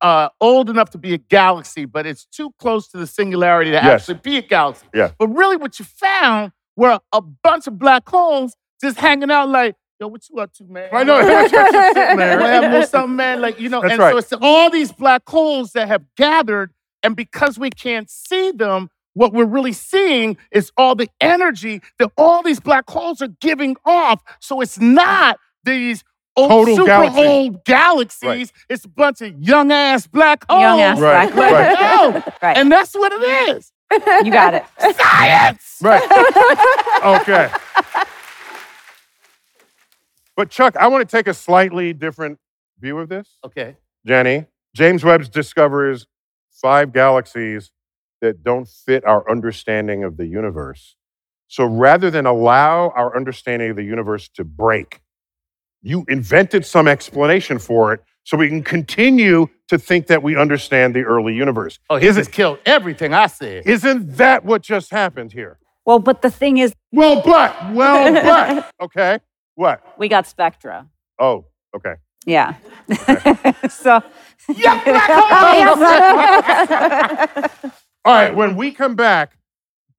uh, old enough to be a galaxy, but it's too close to the singularity to Yes. actually be a galaxy. Yeah. But really, what you found were a bunch of black holes just hanging out like, yo, what you up to, man? I know. That's just sitting have a little something, man. Like, you know, That's and right. so it's all these black holes that have gathered, and because we can't see them, what we're really seeing is all the energy that all these black holes are giving off. So it's not these old, Total super galaxy. old galaxies. Right. It's a bunch of young ass black holes. Young ass Right, black right. hole. Right. And that's what it is. You got it. Science. Right. okay. But Chuck, I want to take a slightly different view of this. Okay. Jenny, James Webb discovers five galaxies that don't fit our understanding of the universe. So rather than allow our understanding of the universe to break, you invented some explanation for it so we can continue to think that we understand the early universe. Oh, he just killed everything I said. Isn't that what just happened here? Well, but the thing is, Well, but, well, but. Okay. What? we got spectra. Oh, okay. Yeah. so Yeah, black holes. All right, when we come back,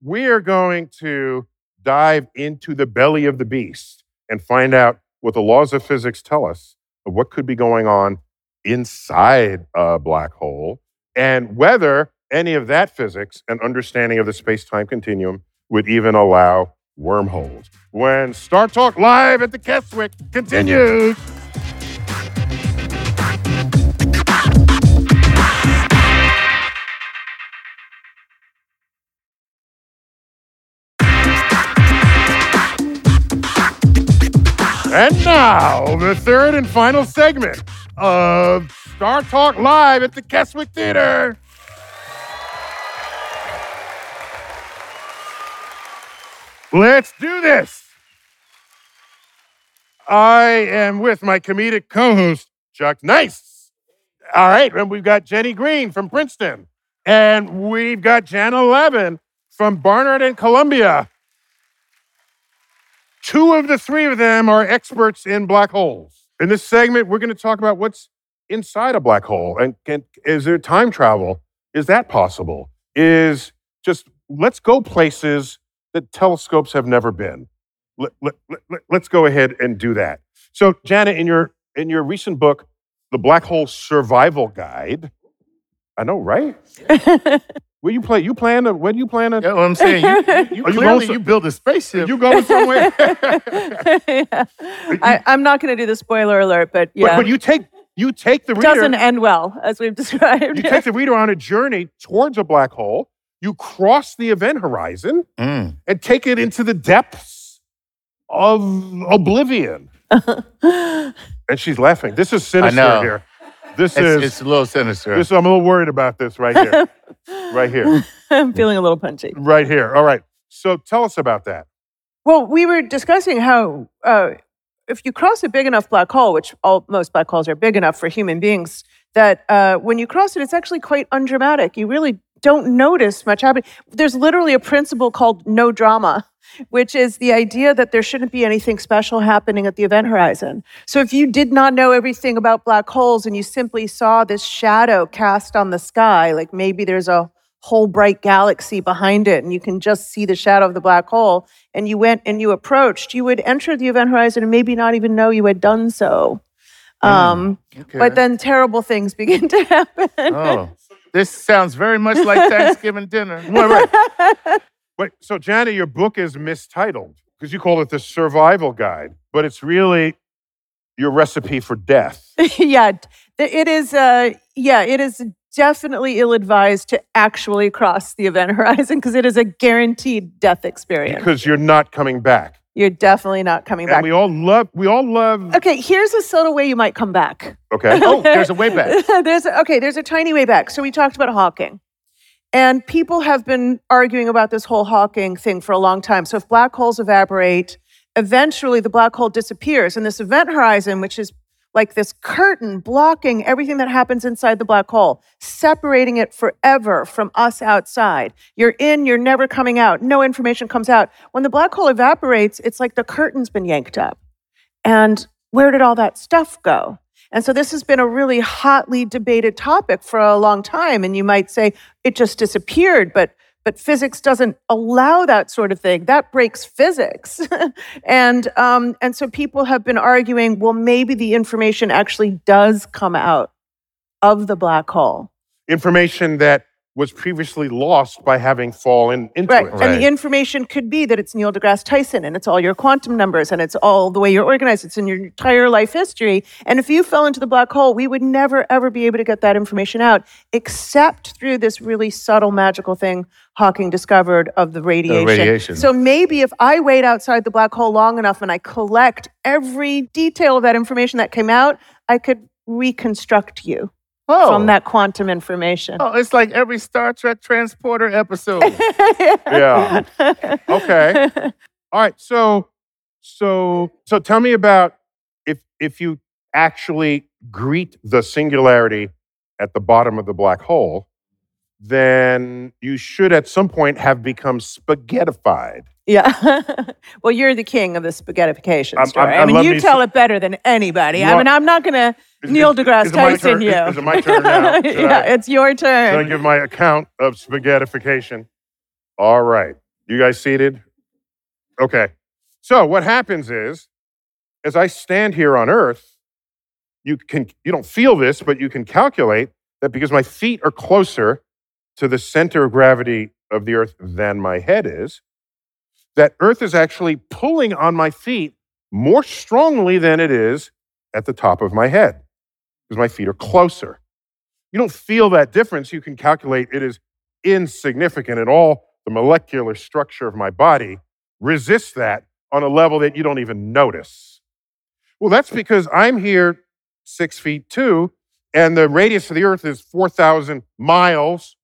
we are going to dive into the belly of the beast and find out what the laws of physics tell us of what could be going on inside a black hole and whether any of that physics and understanding of the space time continuum would even allow wormholes. When StarTalk Live at the Keswick continues. And now, the third and final segment of StarTalk Live at the Keswick Theater. Let's do this. I am with my comedic co host, Chuck Nice. All right, and we've got Jenny Greene from Princeton, and we've got Janna Levin from Barnard and Columbia. Two of the three of them are experts in black holes. In this segment, we're going to talk about what's inside a black hole and is there time travel? Is that possible? Is just let's go places that telescopes have never been. Let, let, let, let's go ahead and do that. So, Janna, in your in your recent book, The Black Hole Survival Guide, I know, right? Where you play? You plan to? When you plan to? You know what I'm saying? You, you, you you clearly going you build a spaceship. You going somewhere? Yeah. I, I'm not going to do the spoiler alert, but But, yeah, but you take you take the it reader. doesn't end well as we've described. you take the reader on a journey towards a black hole. You cross the event horizon Mm. and take it into the depths of oblivion. and she's laughing. This is sinister know. here. This It's, is it's a little sinister. this. I'm a little worried about this right here. right here. I'm feeling a little punchy. Right here. All right. So tell us about that. Well, we were discussing how uh, if you cross a big enough black hole, which all most black holes are big enough for human beings, that uh, when you cross it, it's actually quite undramatic. You really don't notice much happening. There's literally a principle called no drama, which is the idea that there shouldn't be anything special happening at the event horizon. So if you did not know everything about black holes and you simply saw this shadow cast on the sky, like maybe there's a whole bright galaxy behind it and you can just see the shadow of the black hole and you went and you approached, you would enter the event horizon and maybe not even know you had done so. Um, Okay. But then terrible things begin to happen. oh, this sounds very much like Thanksgiving dinner. Wait, wait. Wait, so Janna, your book is mistitled because you call it the survival guide, but it's really your recipe for death. yeah, it is. Uh, yeah, it is definitely ill-advised to actually cross the event horizon because it is a guaranteed death experience. because you're not coming back. You're definitely not coming And back. we all love we all love okay, here's a subtle way you might come back. okay. Oh, there's a way back. there's a, okay, there's a tiny way back. So we talked about Hawking. And people have been arguing about this whole Hawking thing for a long time. So if black holes evaporate, eventually the black hole disappears. And this event horizon, which is like this curtain blocking everything that happens inside the black hole, separating it forever from us outside. You're in, you're never coming out. No information comes out. When the black hole evaporates, it's like the curtain's been yanked up. And where did all that stuff go? And so this has been a really hotly debated topic for a long time. And you might say it just disappeared, but but physics doesn't allow that sort of thing. That breaks physics. and um, and so people have been arguing, well, maybe the information actually does come out of the black hole. information that was previously lost by having fallen into Right. it. And the information could be that it's Neil deGrasse Tyson and it's all your quantum numbers and it's all the way you're organized. It's in your entire life history. And if you fell into the black hole, we would never, ever be able to get that information out except through this really subtle, magical thing Hawking discovered of the radiation. radiation. So maybe if I wait outside the black hole long enough and I collect every detail of that information that came out, I could reconstruct you Oh. from that quantum information. Oh, it's like every Star Trek transporter episode. Yeah. Okay. All right. So so so tell me about if if you actually greet the singularity at the bottom of the black hole, then you should at some point have become spaghettified. Yeah. well, you're the king of the spaghettification I'm- story. I'm- I I mean, love you me tell it better than anybody. I want- mean, I'm not going to Is- Neil is- deGrasse is it my Tyson turn- you. is- is it my turn now? Should yeah, I- it's your Should I turn. give my account of spaghettification? All right. You guys seated? Okay. So what happens is, as I stand here on Earth, you can you don't feel this, but you can calculate that because my feet are closer to the center of gravity of the Earth than my head is, that Earth is actually pulling on my feet more strongly than it is at the top of my head, because my feet are closer. You don't feel that difference. You can calculate it is insignificant at all. The molecular structure of my body resists that on a level that you don't even notice. Well, that's because I'm here six feet two, and the radius of the Earth is 4,000 miles.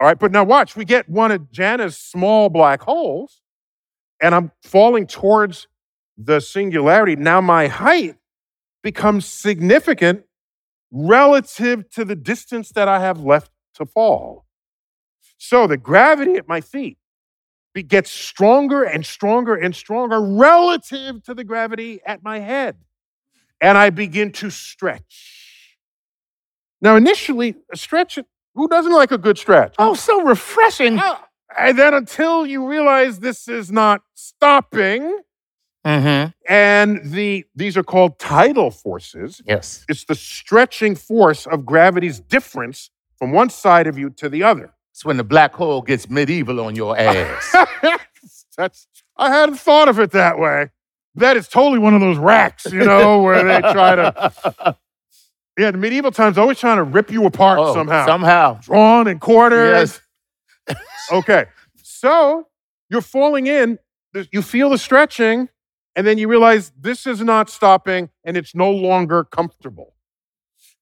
All right, but now watch, we get one of Janna's small black holes, and I'm falling towards the singularity. Now my height becomes significant relative to the distance that I have left to fall. So the gravity at my feet gets stronger and stronger and stronger relative to the gravity at my head. And I begin to stretch. Now, initially, a stretch, who doesn't like a good stretch? oh, so refreshing. Ah, And then until you realize this is not stopping, Mm-hmm. and the these are called tidal forces. Yes. It's the stretching force of gravity's difference from one side of you to the other. It's when the black hole gets medieval on your ass. That's I hadn't thought of it that way. That is totally one of those racks, you know, where they try to yeah, the medieval times always trying to rip you apart Oh, somehow. Somehow. Drawn and quarters. Yes. Okay. So you're falling in, you feel the stretching, and then you realize this is not stopping and it's no longer comfortable.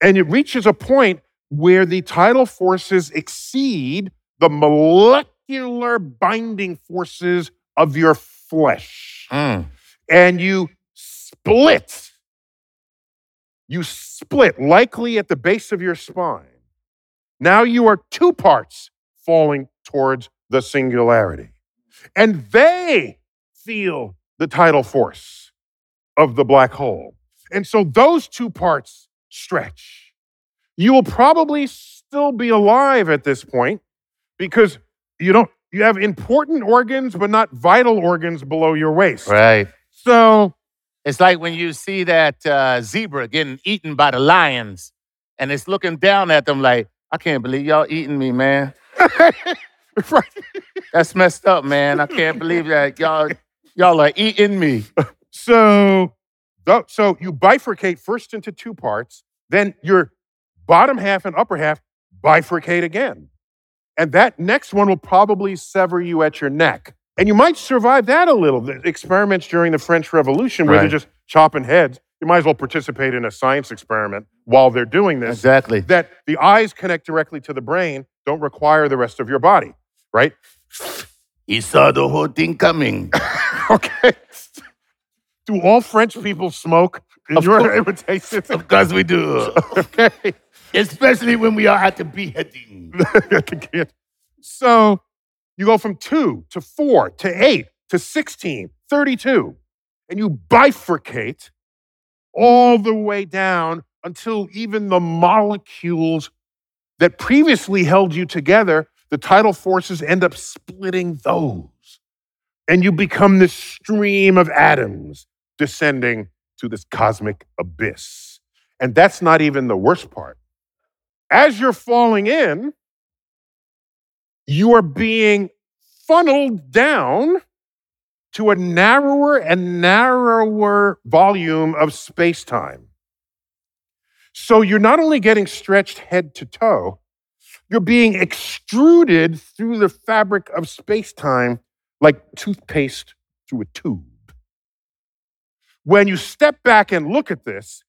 And it reaches a point where the tidal forces exceed the molecular binding forces of your flesh. Mm. And you split. You split, likely at the base of your spine. Now you are two parts falling towards the singularity. And they feel the tidal force of the black hole. And so those two parts stretch. You will probably still be alive at this point because you don't you have important organs but not vital organs below your waist. Right. So It's like when you see that uh, zebra getting eaten by the lions, and it's looking down at them like, I can't believe y'all eating me, man. Right. That's messed up, man. I can't believe that y'all y'all are eating me. So, so you bifurcate first into two parts, then your bottom half and upper half bifurcate again. And that next one will probably sever you at your neck. And you might survive that a little. The experiments during the French Revolution where they're just chopping heads, you might as well participate in a science experiment while they're doing this. Exactly. That the eyes connect directly to the brain, don't require the rest of your body, right? He saw the whole thing coming. Okay. Do all French people smoke in Of your course. imitation? Of course we do. okay. Especially when we are at the beheading. so you go from two to four to eight to 16, 32, and you bifurcate all the way down until even the molecules that previously held you together, the tidal forces end up splitting those. And you become this stream of atoms descending to this cosmic abyss. And that's not even the worst part. As you're falling in, you are being funneled down to a narrower and narrower volume of space time. So you're not only getting stretched head to toe, you're being extruded through the fabric of space time like toothpaste through a tube. When you step back and look at this,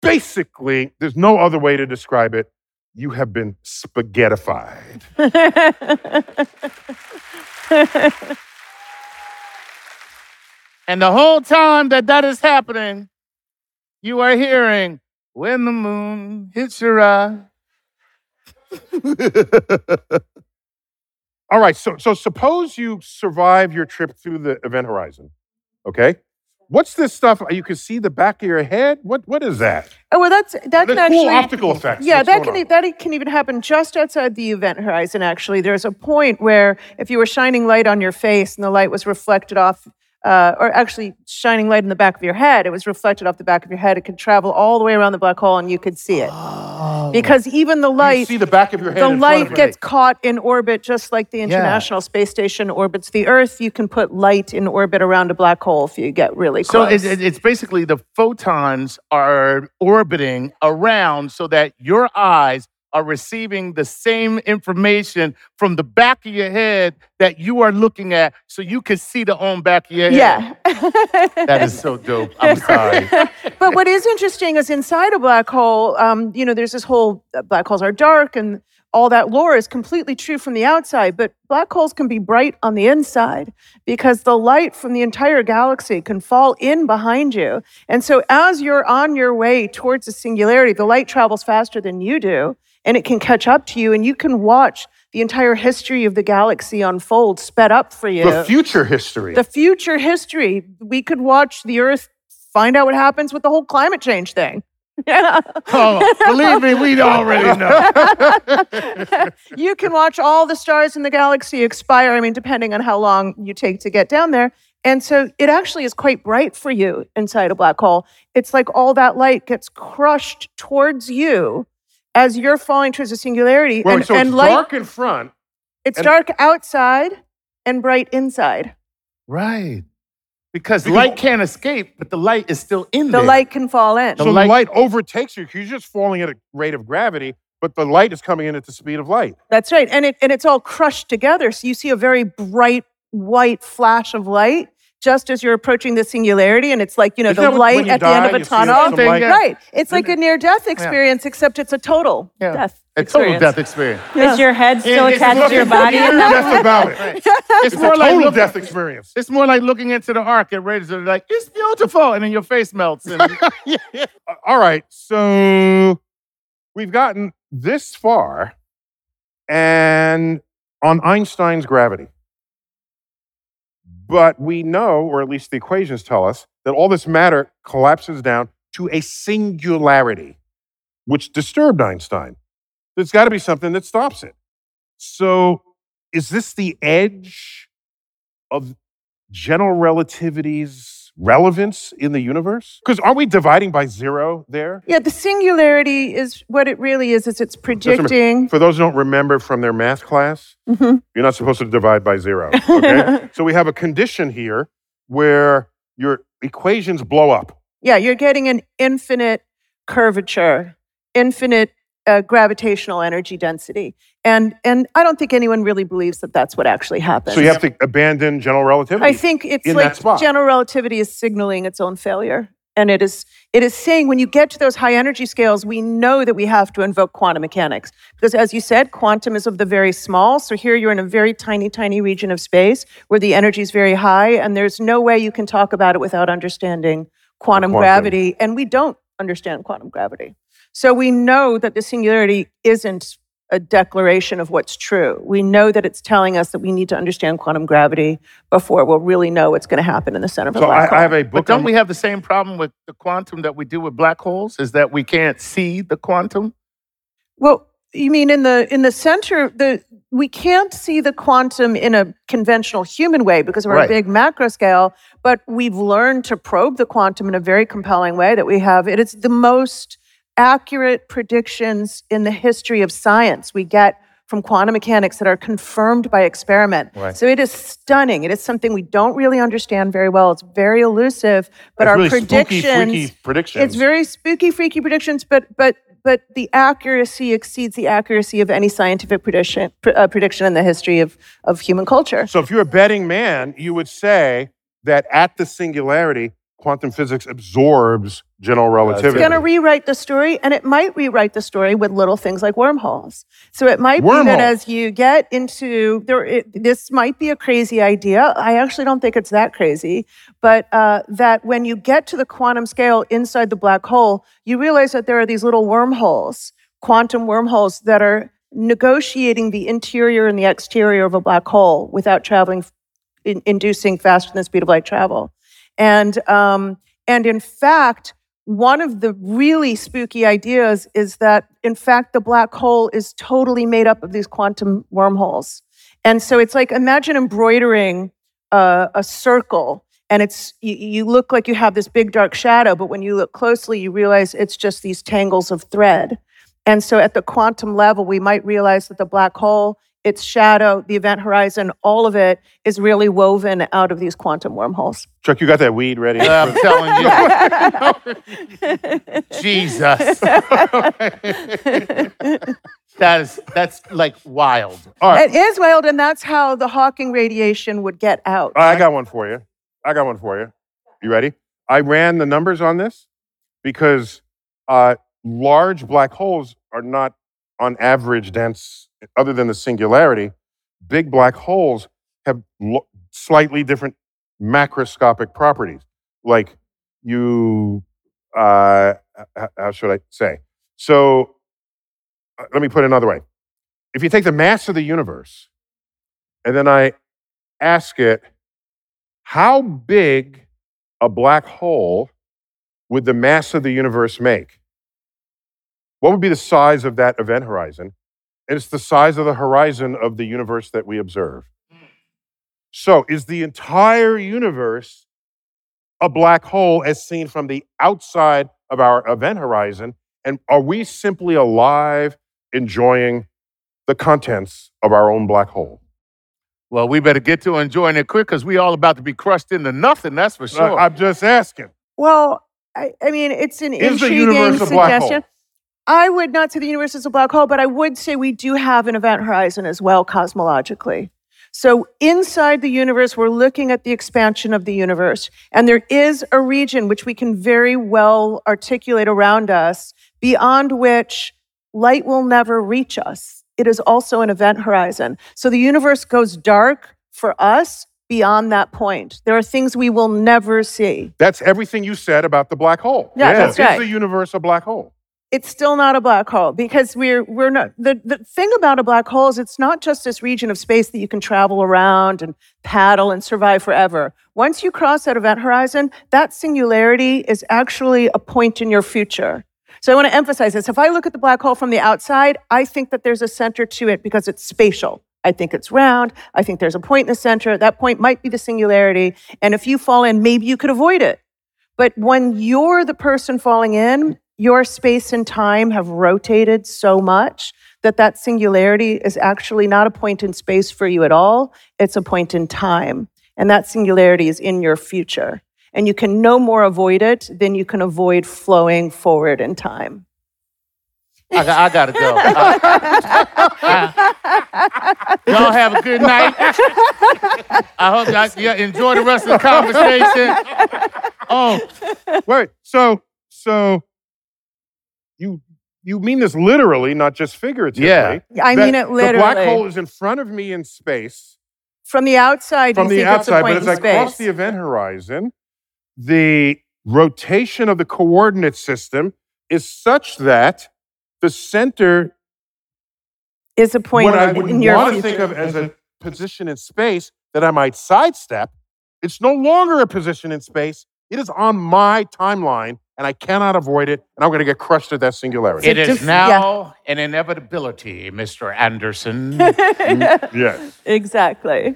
basically, there's no other way to describe it. You have been spaghettified. And the whole time that that is happening, you are hearing, when the moon hits your eye. All right, so so suppose you survive your trip through the event horizon. Okay? What's this stuff? Uh, you can see the back of your head. What what is that? Oh well, that's that The can cool actually optical effects. Yeah, What's that can on? e- that can even happen just outside the event horizon. Actually, there's a point where if you were shining light on your face and the light was reflected off, uh, or actually shining light in the back of your head, it was reflected off the back of your head. It could travel all the way around the black hole, and you could see it because even the light, You see the back of your head. The in front of light gets caught in orbit just like the International Space Station orbits the Earth. You can put light in orbit around a black hole if you get really So close. it, it- it's basically the photons are orbiting around so that your eyes are receiving the same information from the back of your head that you are looking at so you can see the own back of your head. yeah. That is so dope. I'm sorry. but what is interesting is inside a black hole, um, you know, there's this whole uh, black holes are dark and all that lore is completely true from the outside, but black holes can be bright on the inside because the light from the entire galaxy can fall in behind you. And so as you're on your way towards the singularity, the light travels faster than you do and it can catch up to you and you can watch the entire history of the galaxy unfold sped up for you the future history. the future history. We could watch the Earth find out what happens with the whole climate change thing. Yeah. Oh, believe me, we already know. you can watch all the stars in the galaxy expire. I mean, depending on how long you take to get down there. And so it actually is quite bright for you inside a black hole. It's like all that light gets crushed towards you as you're falling towards the singularity. Wait, and so and it's light, dark in front. it's and- dark outside and bright inside. right. Because, Because- light can't escape, but the light is still in The there. The light can fall in. The so light- the light overtakes you. 'cause You're just falling at a rate of gravity, but the light is coming in at the speed of light. That's right. And it and it's all crushed together. So you see a very bright white flash of light just as you're approaching the singularity. And it's like, you know, Isn't the light when you at the end of a tunnel. some. Right. It's like a near death experience, except it's a total Yeah. death. a total experience. death experience. Yeah. Is your head still it's attached to your body? Near death about it. It's, It's more a like total look- death experience. It's more like looking into the ark at Raiders and like, it's beautiful. And then your face melts. And All right, so we've gotten this far, and on Einstein's gravity. But we know, or at least the equations tell us, that all this matter collapses down to a singularity, which disturbed Einstein. There's got to be something that stops it. So, is this the edge of general relativity's relevance in the universe? Because aren't we dividing by zero there? Yeah, the singularity is what it really is. Is it's predicting. For those who don't remember from their math class, Mhm. you're not supposed to divide by zero. Okay? so we have a condition here where your equations blow up. Yeah, you're getting an infinite curvature, infinite uh, gravitational energy density, and and I don't think anyone really believes that that's what actually happens. So you have to abandon general relativity. I think it's like general relativity is signaling its own failure. And it is it is saying when you get to those high energy scales, we know that we have to invoke quantum mechanics. Because as you said, quantum is of the very small. So here you're in a very tiny, tiny region of space where the energy is very high, and there's no way you can talk about it without understanding quantum, Quantum. gravity. And we don't understand quantum gravity. So we know that the singularity isn't a declaration of what's true. We know that it's telling us that we need to understand quantum gravity before we'll really know what's going to happen in the center of a so I, black hole. I have a But don't on- we have the same problem with the quantum that we do with black holes? Is that we can't see the quantum? well, you mean in the in the center the we can't see the quantum in a conventional human way because we're Right. big macro scale, but we've learned to probe the quantum in a very compelling way that we have. And It is the most accurate predictions in the history of science we get from quantum mechanics that are confirmed by experiment. Right. So it is stunning. It is something we don't really understand very well. It's very elusive, but It's our really spooky, predictions freaky predictions. it's very spooky, freaky predictions, but but but the accuracy exceeds the accuracy of any scientific prediction pr- uh, prediction in the history of of human culture. So if you're a betting man, you would say that at the singularity, quantum physics absorbs general relativity. It's relativity. going to rewrite the story, and it might rewrite the story with little things like wormholes. So it might be that as you get into there, it, this might be a crazy idea. I actually don't think it's that crazy, but uh, that when you get to the quantum scale inside the black hole, you realize that there are these little wormholes, quantum wormholes that are negotiating the interior and the exterior of a black hole without traveling, in, inducing faster than the speed of light travel. And um, and in fact, one of the really spooky ideas is that in fact the black hole is totally made up of these quantum wormholes. And so it's like imagine embroidering uh, a circle and it's you, you look like you have this big dark shadow, but when you look closely, you realize it's just these tangles of thread. And so at the quantum level, we might realize that the black hole, its shadow, the event horizon, all of it is really woven out of these quantum wormholes. Chuck, you got that weed ready? I'm telling you. Jesus. that is that's like wild. All right. It is wild, and that's how the Hawking radiation would get out. I got one for you. I got one for you. You ready? I ran the numbers on this because uh, large black holes are not on average dense, other than the singularity. Big black holes have lo- slightly different macroscopic properties. Like you, uh, how should I say? So uh, let me put it another way. If you take the mass of the universe and then I ask it, how big a black hole would the mass of the universe make? What would be the size of that event horizon? And it's the size of the horizon of the universe that we observe. So, is the entire universe a black hole as seen from the outside of our event horizon? And are we simply alive, enjoying the contents of our own black hole? Well, we better get to enjoying it quick because we all about to be crushed into nothing. That's for uh, sure. I- I'm just asking. Well, I, I mean, it's an Is the intriguing universe a black suggestion. I would not say the universe is a black hole, but I would say we do have an event horizon as well, cosmologically. So inside the universe, we're looking at the expansion of the universe. And there is a region which we can very well articulate around us, beyond which light will never reach us. It is also an event horizon. So the universe goes dark for us beyond that point. There are things we will never see. That's everything you said about the black hole. Yeah, that's right. Is the universe a black hole? It's still not a black hole because we're we're not the, the thing about a black hole is it's not just this region of space that you can travel around and paddle and survive forever. Once you cross that event horizon, that singularity is actually a point in your future. So I want to emphasize this. If I look at the black hole from the outside, I think that there's a center to it because it's spatial. I think it's round. I think there's a point in the center. That point might be the singularity. And if you fall in, maybe you could avoid it. But when you're the person falling in, your space and time have rotated so much that that singularity is actually not a point in space for you at all. It's a point in time. And that singularity is in your future. And you can no more avoid it than you can avoid flowing forward in time. I, I gotta go. Uh, y'all have a good night. I hope y'all, y'all enjoy the rest of the conversation. Oh, Wait, so so you you mean this literally, not just figuratively? Yeah. I mean it literally. The black hole is in front of me in space. From the outside, From you the think it's a outside, point but as in I cross the event horizon, the rotation of the coordinate system is such that the center, is a point what I in would your want to future. think of as a position in space that I might sidestep, it's no longer a position in space. It is on my timeline, and I cannot avoid it, and I'm going to get crushed at that singularity. it is just- now an inevitability, Mr. Anderson. yes. exactly.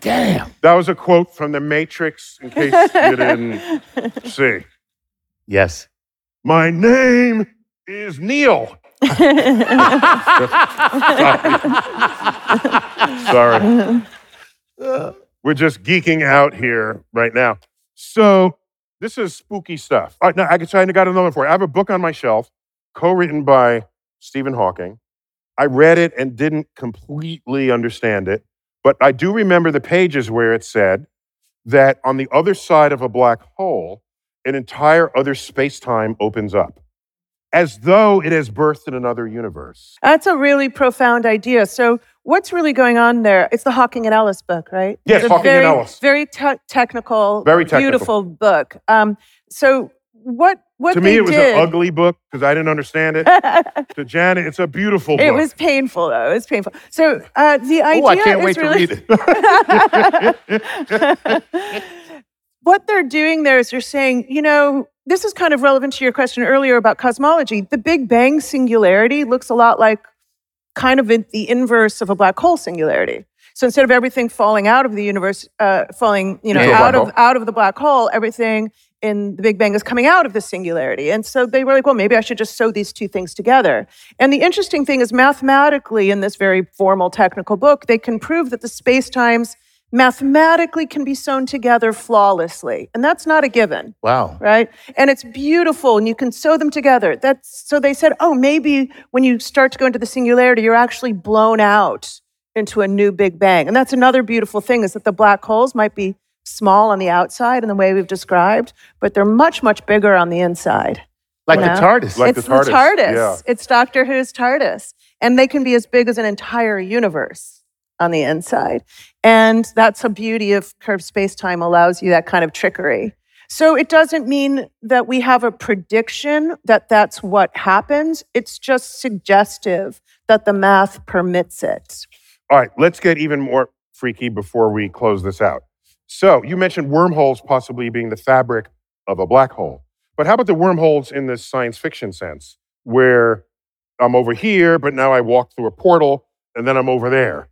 Damn. That was a quote from The Matrix, in case you didn't see. Yes. My name is Neil. Sorry. We're just geeking out here right now. So, this is spooky stuff. All right, now I can I got another one for you. I have a book on my shelf, co-written by Stephen Hawking. I read it and didn't completely understand it, but I do remember the pages where it said that on the other side of a black hole, an entire other space-time opens up, as though it has birthed in another universe. That's a really profound idea. So, what's really going on there? It's the Hawking and Ellis book, right? Yes, it's a Hawking and very, Ellis. Very te- technical, Very technical. beautiful book. Um, so, what what to me, it was did, an ugly book because I didn't understand it. to Janet, it's a beautiful book. It was painful, though. It was painful. So, uh, the idea Oh, I can't is wait really to read it. what they're doing there is they're saying, you know, this is kind of relevant to your question earlier about cosmology. The Big Bang singularity looks a lot like kind of in the inverse of a black hole singularity. So instead of everything falling out of the universe, uh, falling, you know, black out of hole. out of the black hole, everything in the Big Bang is coming out of the singularity. And so they were like, well, maybe I should just sew these two things together. And the interesting thing is, mathematically, in this very formal technical book, they can prove that the space times mathematically can be sewn together flawlessly. And that's not a given Wow. right? And it's beautiful and you can sew them together. That's so they said, "Oh, maybe when you start to go into the singularity, you're actually blown out into a new big bang." And that's another beautiful thing is that the black holes might be small on the outside in the way we've described, but they're much much bigger on the inside. Like You the know? TARDIS. Like it's the TARDIS, yeah. It's Doctor Who's TARDIS. And they can be as big as an entire universe on the inside. And that's a beauty of curved space-time allows you that kind of trickery. So it doesn't mean that we have a prediction that that's what happens. It's just suggestive that the math permits it. All right, let's get even more freaky before we close this out. So, you mentioned wormholes possibly being the fabric of a black hole. But how about the wormholes in this science fiction sense, where I'm over here, but now I walk through a portal and then I'm over there,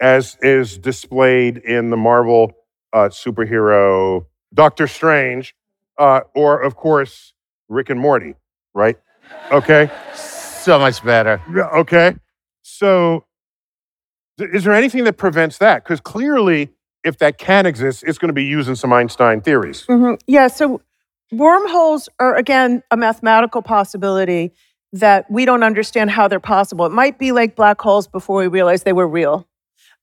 as is displayed in the Marvel uh, superhero Doctor Strange, uh, or of course, Rick and Morty, right? Okay. So much better. Okay. So, th- is there anything that prevents that? Because clearly, if that can exist, it's going to be using some Einstein theories. Mhm. Yeah, so wormholes are, again, a mathematical possibility that we don't understand how they're possible. It might be like black holes before we realized they were real.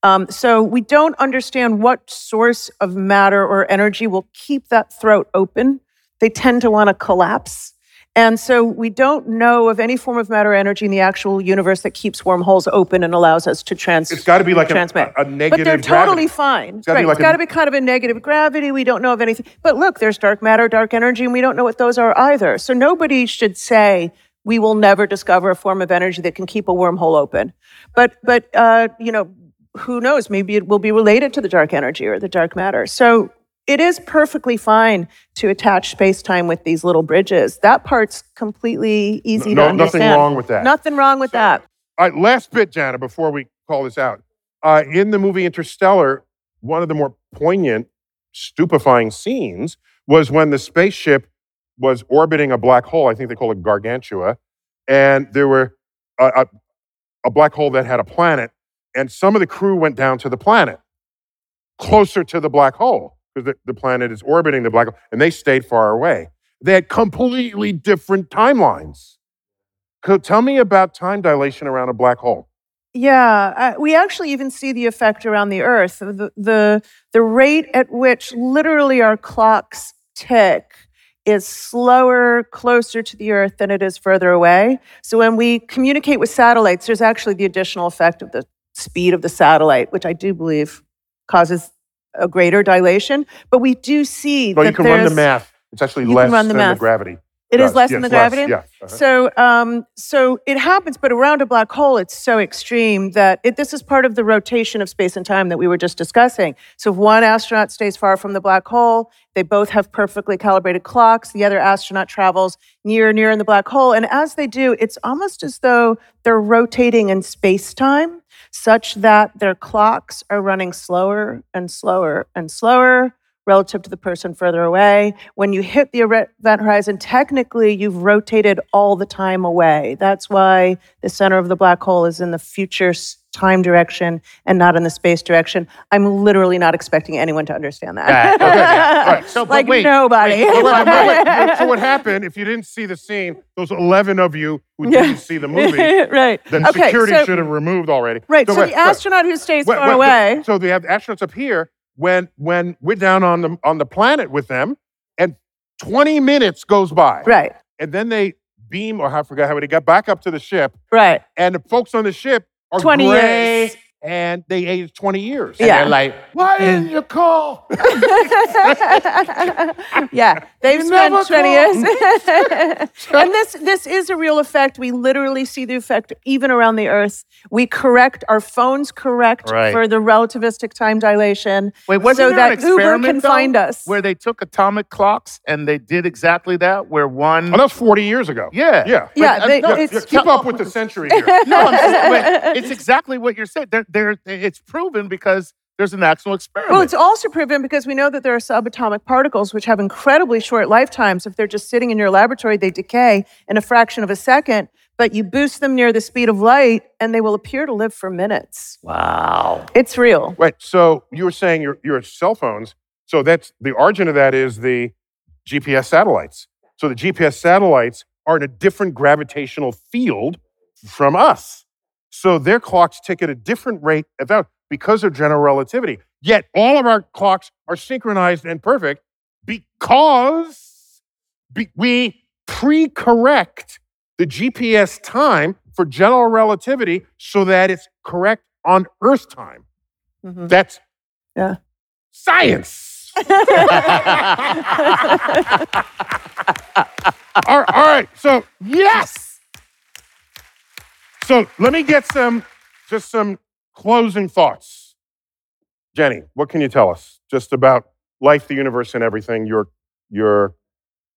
Um, so we don't understand what source of matter or energy will keep that throat open. They tend to want to collapse. And so we don't know of any form of matter or energy in the actual universe that keeps wormholes open and allows us to trans- It's got to be like a, transmit. a, a negative. But they're totally gravity. fine. gotta be right. like it's got to be kind of a negative gravity. We don't know of anything. But look, there's dark matter, dark energy, and we don't know what those are either. So nobody should say we will never discover a form of energy that can keep a wormhole open. But, but uh, you know, who knows? Maybe it will be related to the dark energy or the dark matter. So it is perfectly fine to attach space time with these little bridges. That part's completely easy No- to nothing understand. wrong with that. Nothing wrong with that. All right, last bit, Janna, before we call this out. Uh, in the movie Interstellar, one of the more poignant, stupefying scenes was when the spaceship was orbiting a black hole. I think they call it Gargantua. And there were a, a, a black hole that had a planet, and some of the crew went down to the planet, closer to the black hole, because the, the planet is orbiting the black hole, and they stayed far away. They had completely different timelines. Co- Tell me about time dilation around a black hole. Yeah, uh, we actually even see the effect around the Earth. The, the, the rate at which literally our clocks tick is slower closer to the Earth than it is further away. So when we communicate with satellites, there's actually the additional effect of the speed of the satellite, which I do believe causes a greater dilation. But we do see Well, that you can run the math. It's actually less the than math. the gravity. It is less Yes, than the less, gravity. yeah. uh-huh. So, um, so it happens, but around a black hole, it's so extreme that it, this is part of the rotation of space and time that we were just discussing. So, if one astronaut stays far from the black hole, they both have perfectly calibrated clocks. The other astronaut travels near, near in the black hole, and as they do, it's almost as though they're rotating in space time, such that their clocks are running slower and slower and slower relative to the person further away. When you hit the event horizon, technically you've rotated all the time away. That's why the center of the black hole is in the future time direction and not in the space direction. I'm literally not expecting anyone to understand that. Right, okay, yeah. All right, so, like wait, nobody. wait, wait, Wait, so what happened if you didn't see the scene? Those eleven of you who Yeah. didn't see the movie, right. then Okay, security so- should have removed already. Right. So, wait, the astronaut who stays far away. So they have astronauts up here when when we're down on the on the planet with them, and twenty minutes goes by, Right. and then they beam or I forgot how they got back up to the ship, Right. and the folks on the ship 20 gray, years. And they aged twenty years. And Yeah. they're like, why didn't you call? yeah, they've You spent 20 years. and this this is a real effect. We literally see the effect even around the Earth. We correct our phones correct Right. for the relativistic time dilation. Wait, wasn't so there an that Uber can though, find us. where they took atomic clocks and they did exactly that, where one. Oh, that was forty years ago. Yeah. yeah. Yeah, they- no, Yeah, keep up with the century here. no, I'm saying, wait, it's exactly what you're saying. They're, they're, it's proven because there's an actual experiment. Well, it's also proven because we know that there are subatomic particles which have incredibly short lifetimes. If they're just sitting in your laboratory, they decay in a fraction of a second. But you boost them near the speed of light, and they will appear to live for minutes. wow. It's real. Right. so you were saying your your cell phones. So that's the origin of that is the GPS satellites. So the GPS satellites are in a different gravitational field from us. So their clocks tick at a different rate about because of general relativity. Yet all of our clocks are synchronized and perfect because be- we pre-correct the GPS time for general relativity so that it's correct on Earth time. Mhm. That's Yeah. science. all, right, all right. So Yes. So let me get some just some closing thoughts. Jenny, what can you tell us just about life, the universe, and everything? Your your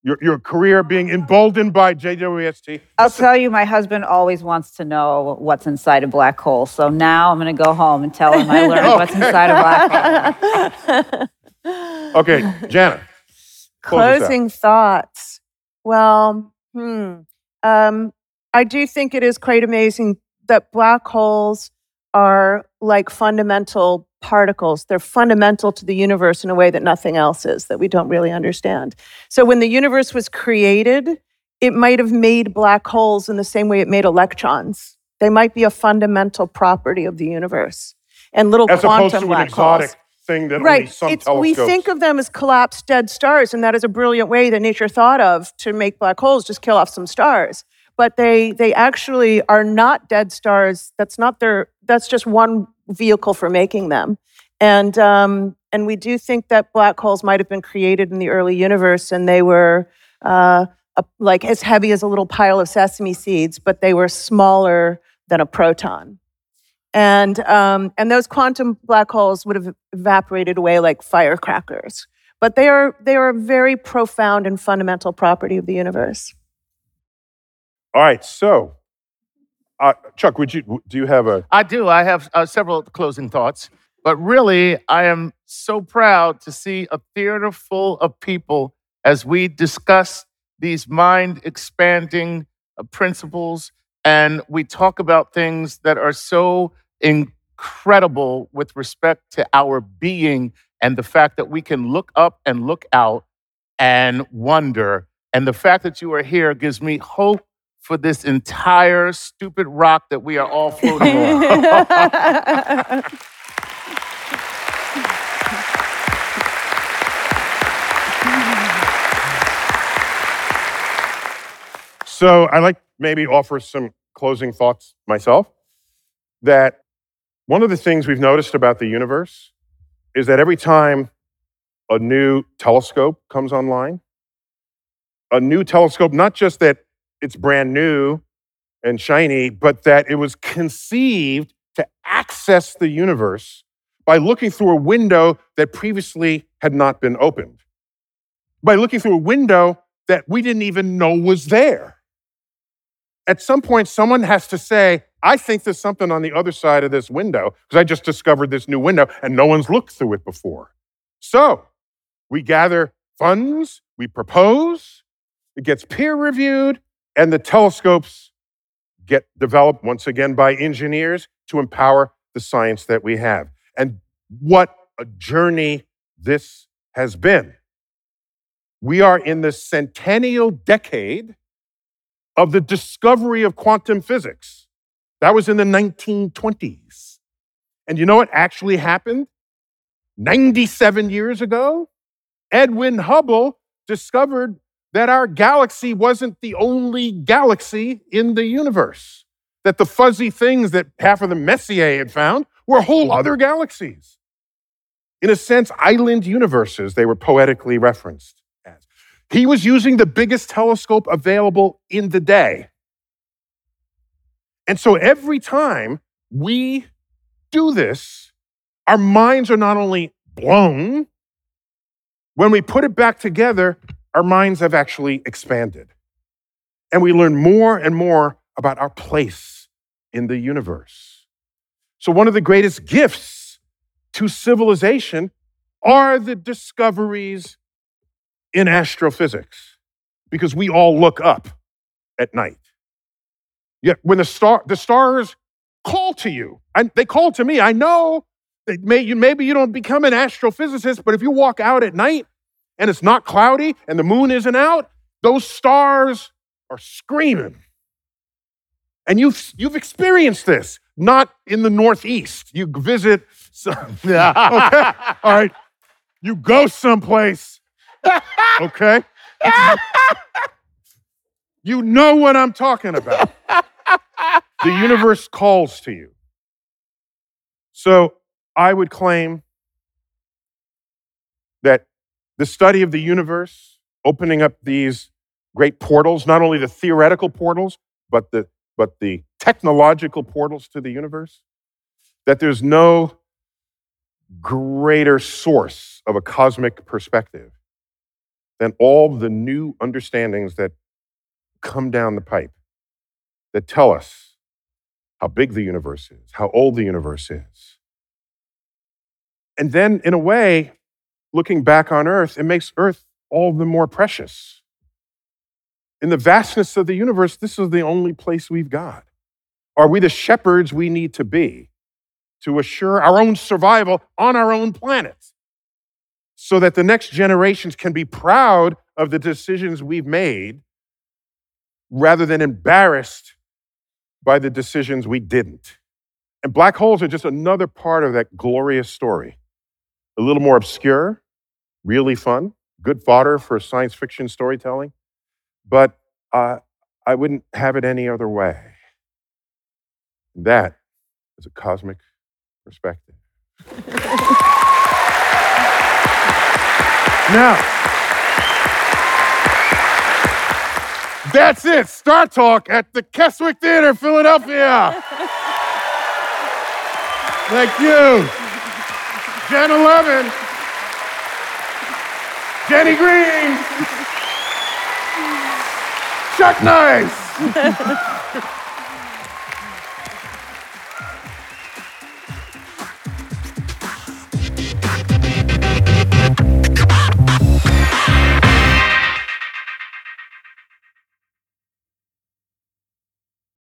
your your career being emboldened by JWST. I'll tell you, my husband always wants to know what's inside a black hole. So now I'm going to go home and tell him I learned what's inside a black hole. Okay, Janna. close us out. Closing thoughts. Well, hmm. Um, I do think it is quite amazing that black holes are like fundamental particles. They're fundamental to the universe in a way that nothing else is, that we don't really understand. So when the universe was created, it might have made black holes in the same way it made electrons. They might be a fundamental property of the universe. And little As quantum opposed to an black exotic holes thing that only right. some It's, telescopes. we think of them as collapsed dead stars, and that is a brilliant way that nature thought of to make black holes, just kill off some stars. But they they actually are not dead stars. That's not their. That's just one vehicle for making them. And um, and we do think that black holes might have been created in the early universe, and they were uh, a, like as heavy as a little pile of sesame seeds, but they were smaller than a proton. And, um, and those quantum black holes would have evaporated away like firecrackers. But they are, they are a very profound and fundamental property of the universe. All right, so uh, Chuck, would you do you have a? I do. I have uh, several closing thoughts, but really, I am so proud to see a theater full of people as we discuss these mind expanding uh, principles and we talk about things that are so incredible with respect to our being and the fact that we can look up and look out and wonder. And the fact that you are here gives me hope for this entire stupid rock that we are all floating on. So I like maybe offer some closing thoughts myself. That one of the things we've noticed about the universe is that every time a new telescope comes online, a new telescope, not just that it's brand new and shiny, but that it was conceived to access the universe by looking through a window that previously had not been opened, by looking through a window that we didn't even know was there at some point, someone has to say, I think there's something on the other side of this window because I just discovered this new window and no one's looked through it before. So we gather funds, we propose, it gets peer reviewed, and the telescopes get developed once again by engineers to empower the science that we have. And what a journey this has been. We are in the centennial decade of the discovery of quantum physics. That was in the 1920s. And you know what actually happened? 97 years ago, Edwin Hubble discovered that our galaxy wasn't the only galaxy in the universe, that the fuzzy things that half of the Messier had found were whole other galaxies. In a sense, island universes, they were poetically referenced. As. He was using the biggest telescope available in the day. And so every time we do this, our minds are not only blown, when we put it back together, our minds have actually expanded. And we learn more and more about our place in the universe. So, one of the greatest gifts to civilization are the discoveries in astrophysics because we all look up at night. Yet when the star the stars call to you, and they call to me, I know that may, you, maybe you don't become an astrophysicist, but if you walk out at night and it's not cloudy and the moon isn't out, those stars are screaming. And you've, you've experienced this, not in the Northeast. You visit, some, okay, all right, you go someplace okay? you know what I'm talking about. the universe calls to you. So I would claim that the study of the universe, opening up these great portals, not only the theoretical portals, but the, but the technological portals to the universe, that there's no greater source of a cosmic perspective than all the new understandings that come down the pipe that tell us how big the universe is, how old the universe is. And then, in a way, looking back on Earth, it makes Earth all the more precious. In the vastness of the universe, this is the only place we've got. Are we the shepherds we need to be to assure our own survival on our own planet? so that the next generations can be proud of the decisions we've made rather than embarrassed by the decisions we didn't. And black holes are just another part of that glorious story. A little more obscure, really fun, good fodder for science fiction storytelling, but uh, I wouldn't have it any other way. That is a cosmic perspective. Now, That's it. StarTalk at the Keswick Theater, Philadelphia. Thank you. Janna Levin. Jenny Greene. Chuck Nice.